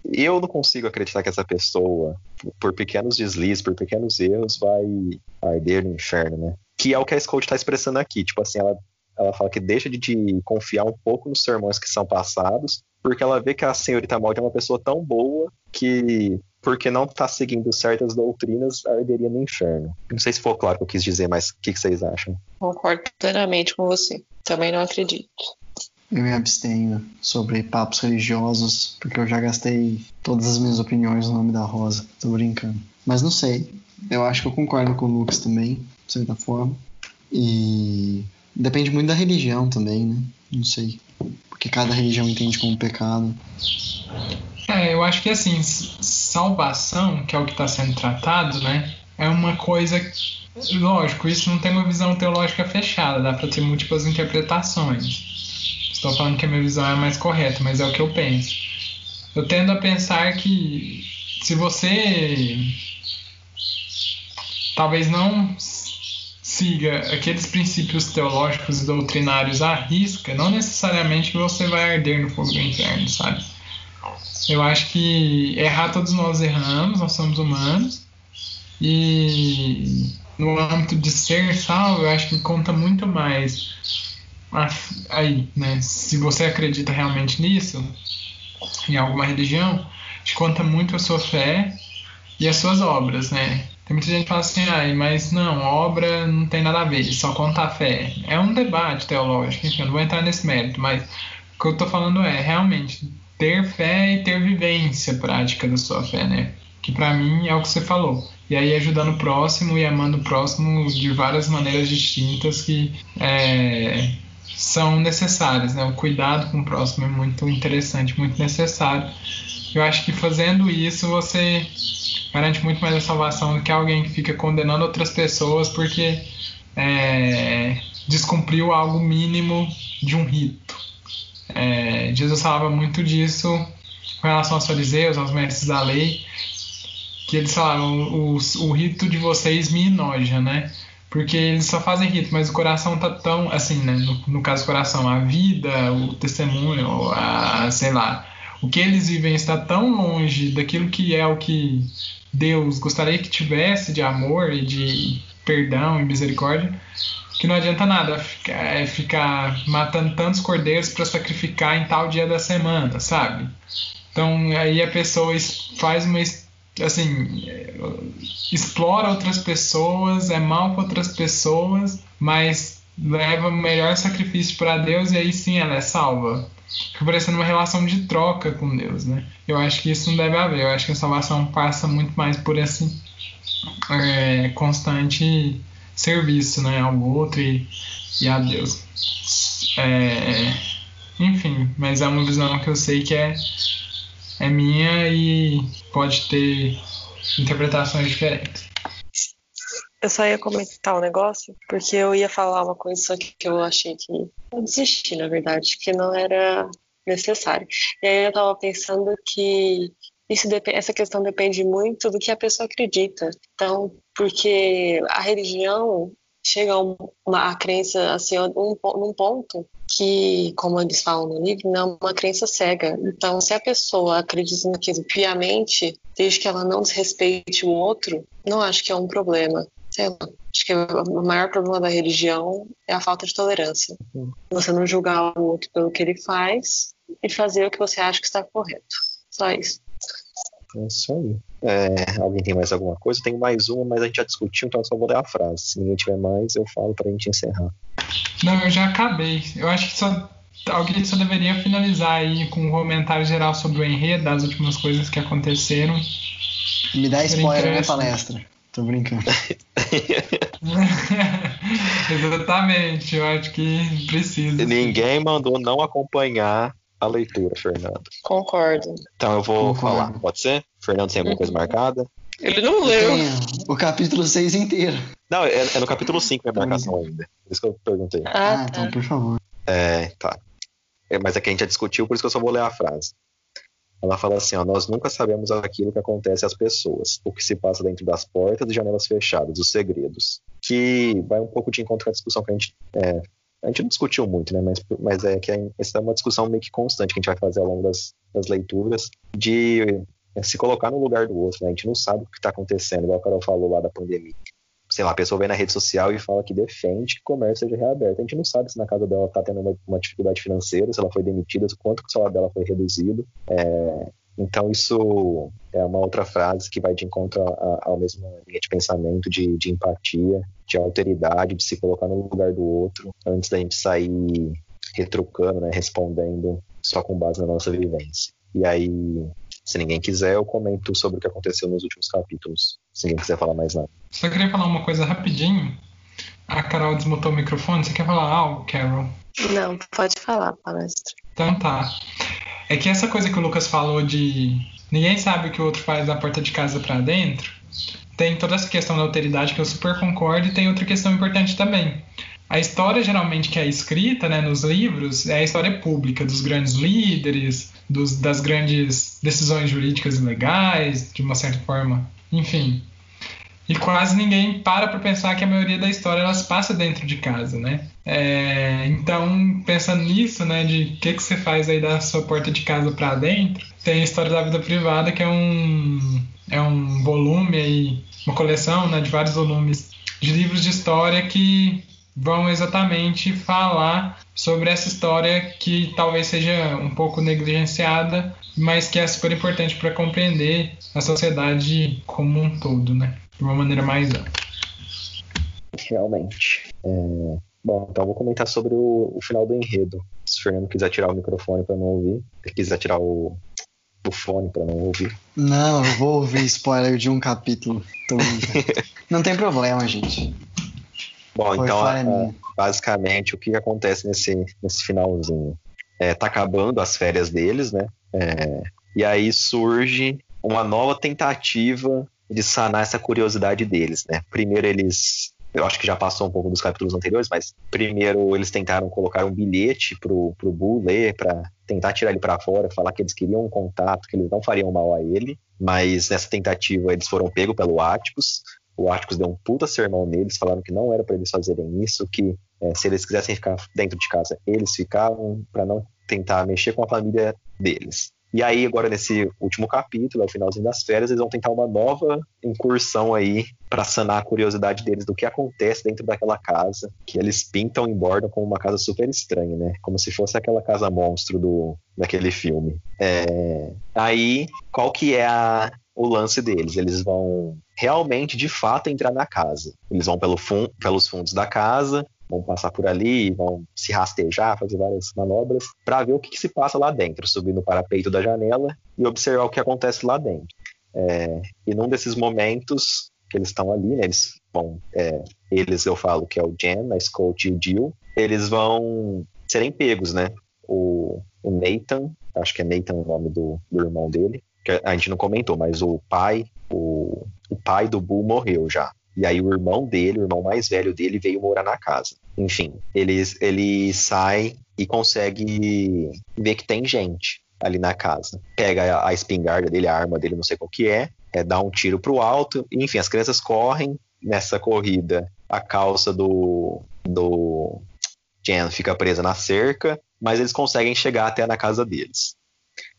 eu não consigo acreditar que essa pessoa, por pequenos deslizes, por pequenos erros, vai arder no inferno, né? Que é o que a Scout está expressando aqui. Tipo assim, ela, ela fala que deixa de, de, confiar um pouco nos sermões que são passados, porque ela vê que a senhorita Maud é uma pessoa tão boa que, porque não está seguindo certas doutrinas, arderia no inferno. Não sei se for claro o que eu quis dizer, mas o que, que vocês acham? Concordo plenamente com você. Também não acredito. Eu me abstenho sobre papos religiosos, porque eu já gastei todas as minhas opiniões no nome da Rosa. Tô brincando. Mas não sei. Eu acho que eu concordo com o Lucas também, de certa forma. E depende muito da religião também, né? Não sei. Porque cada religião entende como pecado. É, eu acho que assim, salvação, que é o que está sendo tratado, né? É uma coisa. Lógico, isso não tem uma visão teológica fechada, dá para ter múltiplas interpretações. Estou falando que a minha visão é a mais correta, mas é o que eu penso. Eu tendo a pensar que se você talvez não siga aqueles princípios teológicos e doutrinários à risca, não necessariamente você vai arder no fogo do inferno, sabe? Eu acho que errar todos nós erramos, nós somos humanos. E no âmbito de ser salvo, eu acho que conta muito mais aí, né? Se você acredita realmente nisso, em alguma religião, te conta muito a sua fé e as suas obras, né? Tem muita gente que fala assim, ah, mas não, obra não tem nada a ver, só conta a fé. É um debate teológico, enfim, eu não vou entrar nesse mérito, mas o que eu estou falando é realmente ter fé e ter vivência prática da sua fé, né? que para mim é o que você falou. E aí ajudando o próximo e amando o próximo de várias maneiras distintas que é, são necessárias. Né? O cuidado com o próximo é muito interessante, muito necessário. Eu acho que fazendo isso você garante muito mais a salvação do que alguém que fica condenando outras pessoas porque é, descumpriu algo mínimo de um rito. É, Jesus falava muito disso com relação aos fariseus, aos mestres da lei, que eles falavam, o, o rito de vocês me enoja, né? Porque eles só fazem rito, mas o coração tá tão, assim, né? No, no caso do coração, a vida, o testemunho, a, sei lá, o que eles vivem está tão longe daquilo que é o que Deus gostaria que tivesse de amor e de perdão e misericórdia, que não adianta nada é, ficar matando tantos cordeiros para sacrificar em tal dia da semana, sabe? Então aí a pessoa faz uma assim explora outras pessoas, é mal com outras pessoas, mas leva o melhor sacrifício para Deus e aí sim ela é salva. Fica parecendo uma relação de troca com Deus, né? Eu acho que isso não deve haver. Eu acho que a salvação passa muito mais por esse é, constante serviço, né, ao outro e, e a Deus. É, enfim, mas é uma visão que eu sei que é, é minha e pode ter interpretações diferentes. Eu só ia comentar um negócio, porque eu ia falar uma coisa só que eu achei que. Eu desisti, na verdade, que não era necessário. E aí eu tava pensando que isso essa questão depende muito do que a pessoa acredita. Então, porque a religião chega a uma a crença assim um, num ponto que, como eles falam no livro, não é uma crença cega. Então, se a pessoa acredita naquilo piamente, desde que ela não desrespeite o outro, não acho que é um problema. Sei lá. Acho que o maior problema da religião é a falta de tolerância. Você não julgar o outro pelo que ele faz e fazer o que você acha que está correto. Só isso. É isso aí. É, alguém tem mais alguma coisa? Tem mais uma, mas a gente já discutiu, então eu só vou ler a frase. Se ninguém tiver mais, eu falo pra gente encerrar. Não, eu já acabei. Eu acho que só alguém só deveria finalizar aí com um comentário geral sobre o enredo, das últimas coisas que aconteceram. Me dá spoiler, né, palestra? Tô brincando. Exatamente, eu acho que precisa. Ninguém mandou não acompanhar a leitura, Fernando. Concordo. Então eu vou Concordo. falar, pode ser? Fernando tem alguma coisa uhum. marcada? Ele não leu. o capítulo 6 inteiro. Não, é, é no capítulo 5 minha marcação ainda. Por isso que eu perguntei. Ah, ah tá. então por favor. É, tá. É, mas aqui a gente já discutiu, por isso que eu só vou ler a frase. Ela fala assim: ó, nós nunca sabemos aquilo que acontece às pessoas, o que se passa dentro das portas e janelas fechadas, os segredos. Que vai um pouco de encontro com a discussão que a gente é, a gente não discutiu muito, né? Mas, mas é que essa é uma discussão meio que constante que a gente vai fazer ao longo das, das leituras, de é, se colocar no lugar do outro, né? A gente não sabe o que está acontecendo, igual a Carol falou lá da pandemia. Sei lá, a pessoa vem na rede social e fala que defende que o comércio seja reaberto. A gente não sabe se na casa dela está tendo uma, uma, dificuldade financeira, se ela foi demitida, quanto o salário dela foi reduzido. É, então, isso é uma outra frase que vai de encontro à mesma linha de pensamento, de, de, empatia, de alteridade, de se colocar no lugar do outro, antes da gente sair retrucando, né, respondendo só com base na nossa vivência. E aí, se ninguém quiser, eu comento sobre o que aconteceu nos últimos capítulos, se ninguém quiser falar mais nada. Só queria falar uma coisa rapidinho. A Carol desmutou o microfone. Você quer falar algo, Carol? Não, pode falar, palestra. Então tá. É que essa coisa que o Lucas falou de ninguém sabe o que o outro faz da porta de casa para dentro, tem toda essa questão da alteridade que eu super concordo e tem outra questão importante também. A história geralmente que é escrita né, nos livros é a história pública dos grandes líderes, dos, das grandes decisões jurídicas e legais, de uma certa forma. Enfim, e quase ninguém para para pensar que a maioria da história ela se passa dentro de casa, né? É, então, pensando nisso, né, de o que, que você faz aí da sua porta de casa para dentro, tem a história da vida privada, que é um, é um volume aí, uma coleção né, de vários volumes de livros de história que vão exatamente falar sobre essa história que talvez seja um pouco negligenciada, mas que é super importante para compreender a sociedade como um todo, né? De uma maneira mais ampla. Realmente. É... Bom, então vou comentar sobre o, o, final do enredo. Se o Fernando quiser tirar o microfone para não ouvir, se quiser tirar o, o fone para não ouvir. Não, eu vou ouvir spoiler de um capítulo. não tem problema, gente. Bom, Foi então, é, basicamente, o que acontece nesse, nesse finalzinho? É, tá acabando as férias deles, né? É, e aí surge uma nova tentativa de sanar essa curiosidade deles, né? Primeiro eles eu acho que já passou um pouco dos capítulos anteriores, mas primeiro eles tentaram colocar um bilhete pro, pro Boo ler para tentar tirar ele para fora, falar que eles queriam um contato, que eles não fariam mal a ele, mas nessa tentativa eles foram pegos pelo Atticus. O Atticus deu um puta sermão neles, falaram que não era para eles fazerem isso, que é, se eles quisessem ficar dentro de casa, eles ficavam para não tentar mexer com a família deles. E aí, agora nesse último capítulo, ao finalzinho das férias, eles vão tentar uma nova incursão aí para sanar a curiosidade deles do que acontece dentro daquela casa, que eles pintam e bordam como uma casa super estranha, né? Como se fosse aquela casa monstro do daquele filme. É... Aí, qual que é a, o lance deles? Eles vão realmente, de fato, entrar na casa. Eles vão pelo fun pelos fundos da casa, vão passar por ali, vão se rastejar, fazer várias manobras, para ver o que, que, se passa lá dentro, subir no parapeito da janela e observar o que acontece lá dentro. É, e num desses momentos que eles estão ali, né, eles vão, é, eles eu falo que é o Jen, a Scott e o Jill, eles vão serem pegos, né? O, o Nathan, acho que é Nathan o nome do, do irmão dele, que a gente não comentou, mas o pai, o, o pai do Bull morreu já. E aí o irmão dele, o irmão mais velho dele, veio morar na casa. Enfim, eles, ele sai e consegue ver que tem gente ali na casa. Pega a, espingarda dele, a arma dele, não sei qual que é, é dá um tiro pro alto. Enfim, as crianças correm nessa corrida. A calça do, do Jen fica presa na cerca, mas eles conseguem chegar até na casa deles.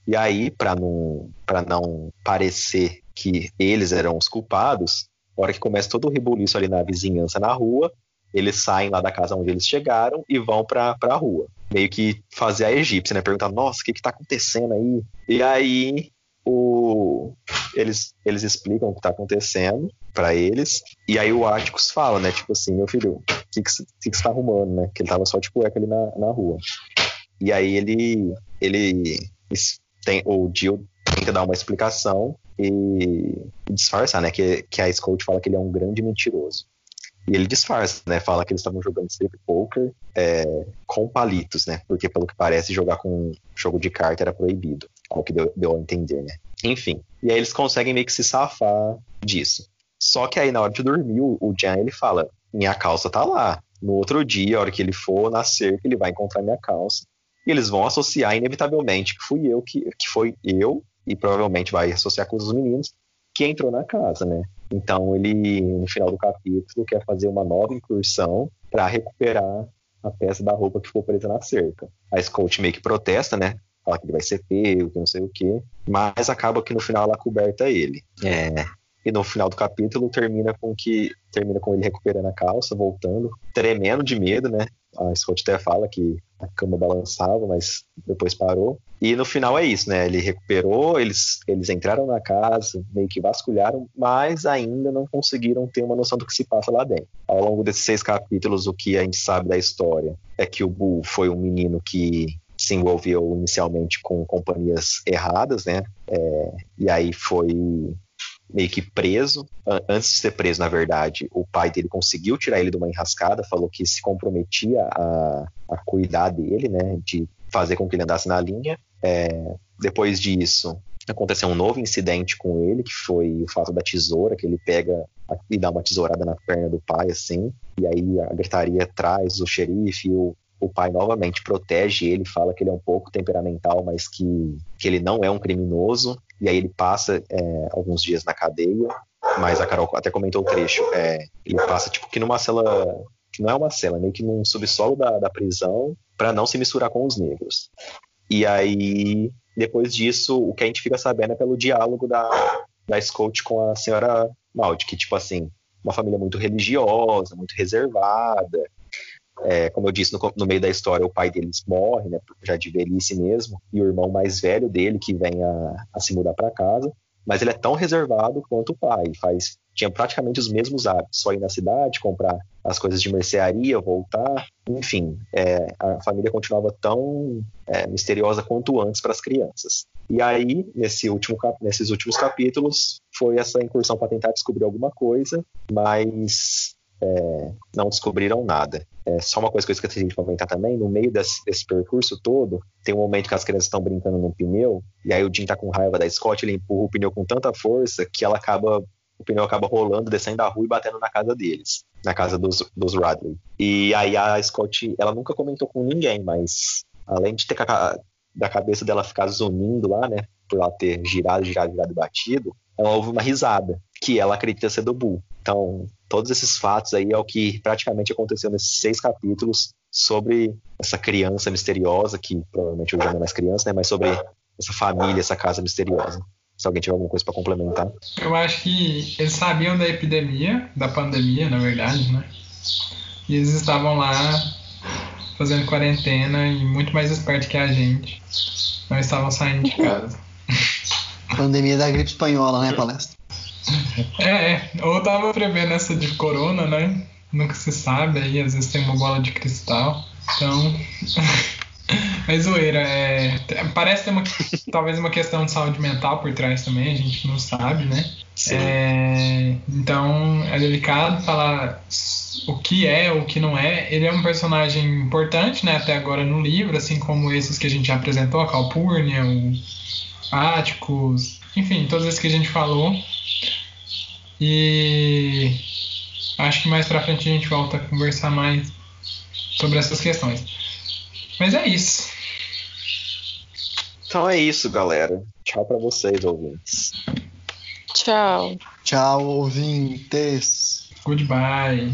E aí, para não, não parecer que eles eram os culpados, a hora que começa todo o rebuliço ali na vizinhança, na rua, eles saem lá da casa onde eles chegaram e vão pra, pra rua. Meio que fazer a egípcia, né? Perguntar, nossa, o que que tá acontecendo aí? E aí o... eles, eles explicam o que tá acontecendo para eles. E aí o Áticos fala, né? Tipo assim, meu filho, o que que, você tá arrumando, né? Que ele tava só de cueca ali na, na rua. E aí ele, ele tem, o Jill tenta dar uma explicação e disfarçar, né? Que, que a Scout fala que ele é um grande mentiroso. E ele disfarça, né? Fala que eles estavam jogando strip poker é, com palitos, né? Porque, pelo que parece, jogar com jogo de carta era proibido. Ao que deu, deu a entender, né? Enfim. E aí eles conseguem meio que se safar disso. Só que aí, na hora de dormir, o Jan, ele fala, minha calça tá lá. No outro dia, a hora que ele for nascer, ele vai encontrar minha calça. E eles vão associar, inevitavelmente, que fui eu, que, que foi eu e provavelmente vai associar com os meninos, que entrou na casa, né? Então ele, no final do capítulo, quer fazer uma nova incursão para recuperar a peça da roupa que ficou presa na cerca. A Scout meio que protesta, né? Fala que ele vai ser pego, que não sei o quê, mas acaba que no final ela coberta ele. É, e no final do capítulo termina com que termina com ele recuperando a calça, voltando, tremendo de medo, né? A Scott até fala que a cama balançava, mas depois parou. E no final é isso, né? Ele recuperou, eles, eles entraram na casa, meio que vasculharam, mas ainda não conseguiram ter uma noção do que se passa lá dentro. Ao longo desses seis capítulos, o que a gente sabe da história é que o Bull foi um menino que se envolveu inicialmente com companhias erradas, né? É, e aí foi meio que preso. Antes de ser preso, na verdade, o pai dele conseguiu tirar ele de uma enrascada, falou que se comprometia a, a cuidar dele, né, de fazer com que ele andasse na linha. É, depois disso, aconteceu um novo incidente com ele, que foi o fato da tesoura, que ele pega e dá uma tesourada na perna do pai, assim, e aí a gritaria traz o xerife, o, o pai novamente protege ele, fala que ele é um pouco temperamental, mas que, que ele não é um criminoso, e aí ele passa é, alguns dias na cadeia, mas a Carol até comentou o trecho, é, ele passa tipo que numa cela, que não é uma cela, meio que num subsolo da, da prisão, para não se misturar com os negros. E aí, depois disso, o que a gente fica sabendo é pelo diálogo da, da Scout com a senhora Maldi, que tipo assim, uma família muito religiosa, muito reservada, é, como eu disse no, no, meio da história, o pai deles morre, né, já de velhice mesmo, e o irmão mais velho dele que vem a, a se mudar para casa, mas ele é tão reservado quanto o pai, faz tinha praticamente os mesmos hábitos, só ir na cidade, comprar as coisas de mercearia, voltar, enfim, é, a família continuava tão é, misteriosa quanto antes para as crianças. E aí, nesse último, nesses últimos capítulos, foi essa incursão para tentar descobrir alguma coisa, mas é, não descobriram nada. É, só uma coisa que eu esqueci de comentar também, no meio desse, desse, percurso todo, tem um momento que as crianças estão brincando no pneu, e aí o Jim tá com raiva da Scott, ele empurra o pneu com tanta força que ela acaba o pneu acaba rolando, descendo a rua e batendo na casa deles, na casa dos, dos Radley. E aí a Scott, ela nunca comentou com ninguém, mas além de ter da cabeça dela ficar zunindo lá, né, por ela ter girado, girado, girado e batido, ela ouve uma risada, que ela acredita ser do Bull. Então, todos esses fatos aí é o que praticamente aconteceu nesses seis capítulos sobre essa criança misteriosa, que provavelmente hoje não é mais criança, né, mas sobre essa família, essa casa misteriosa. Se alguém tiver alguma coisa para complementar. Eu acho que eles sabiam da epidemia, da pandemia, na verdade, né? E eles estavam lá fazendo quarentena e muito mais esperto que a gente. Não estavam saindo de casa. Pandemia da gripe espanhola, né, palestra? É, é, ou tava prevendo essa de corona, né? Nunca se sabe, aí às vezes tem uma bola de cristal. Então. Mas zoeira, é, parece ter uma, talvez uma questão de saúde mental por trás também, a gente não sabe, né? É, então é delicado falar o que é, o que não é. Ele é um personagem importante, né, até agora no livro, assim como esses que a gente já apresentou, a Calpurnia, o Áticos, enfim, todos esses que a gente falou. E acho que mais pra frente a gente volta a conversar mais sobre essas questões. Mas é isso. Então é isso, galera. Tchau para vocês, ouvintes. Tchau. Tchau, ouvintes. Goodbye.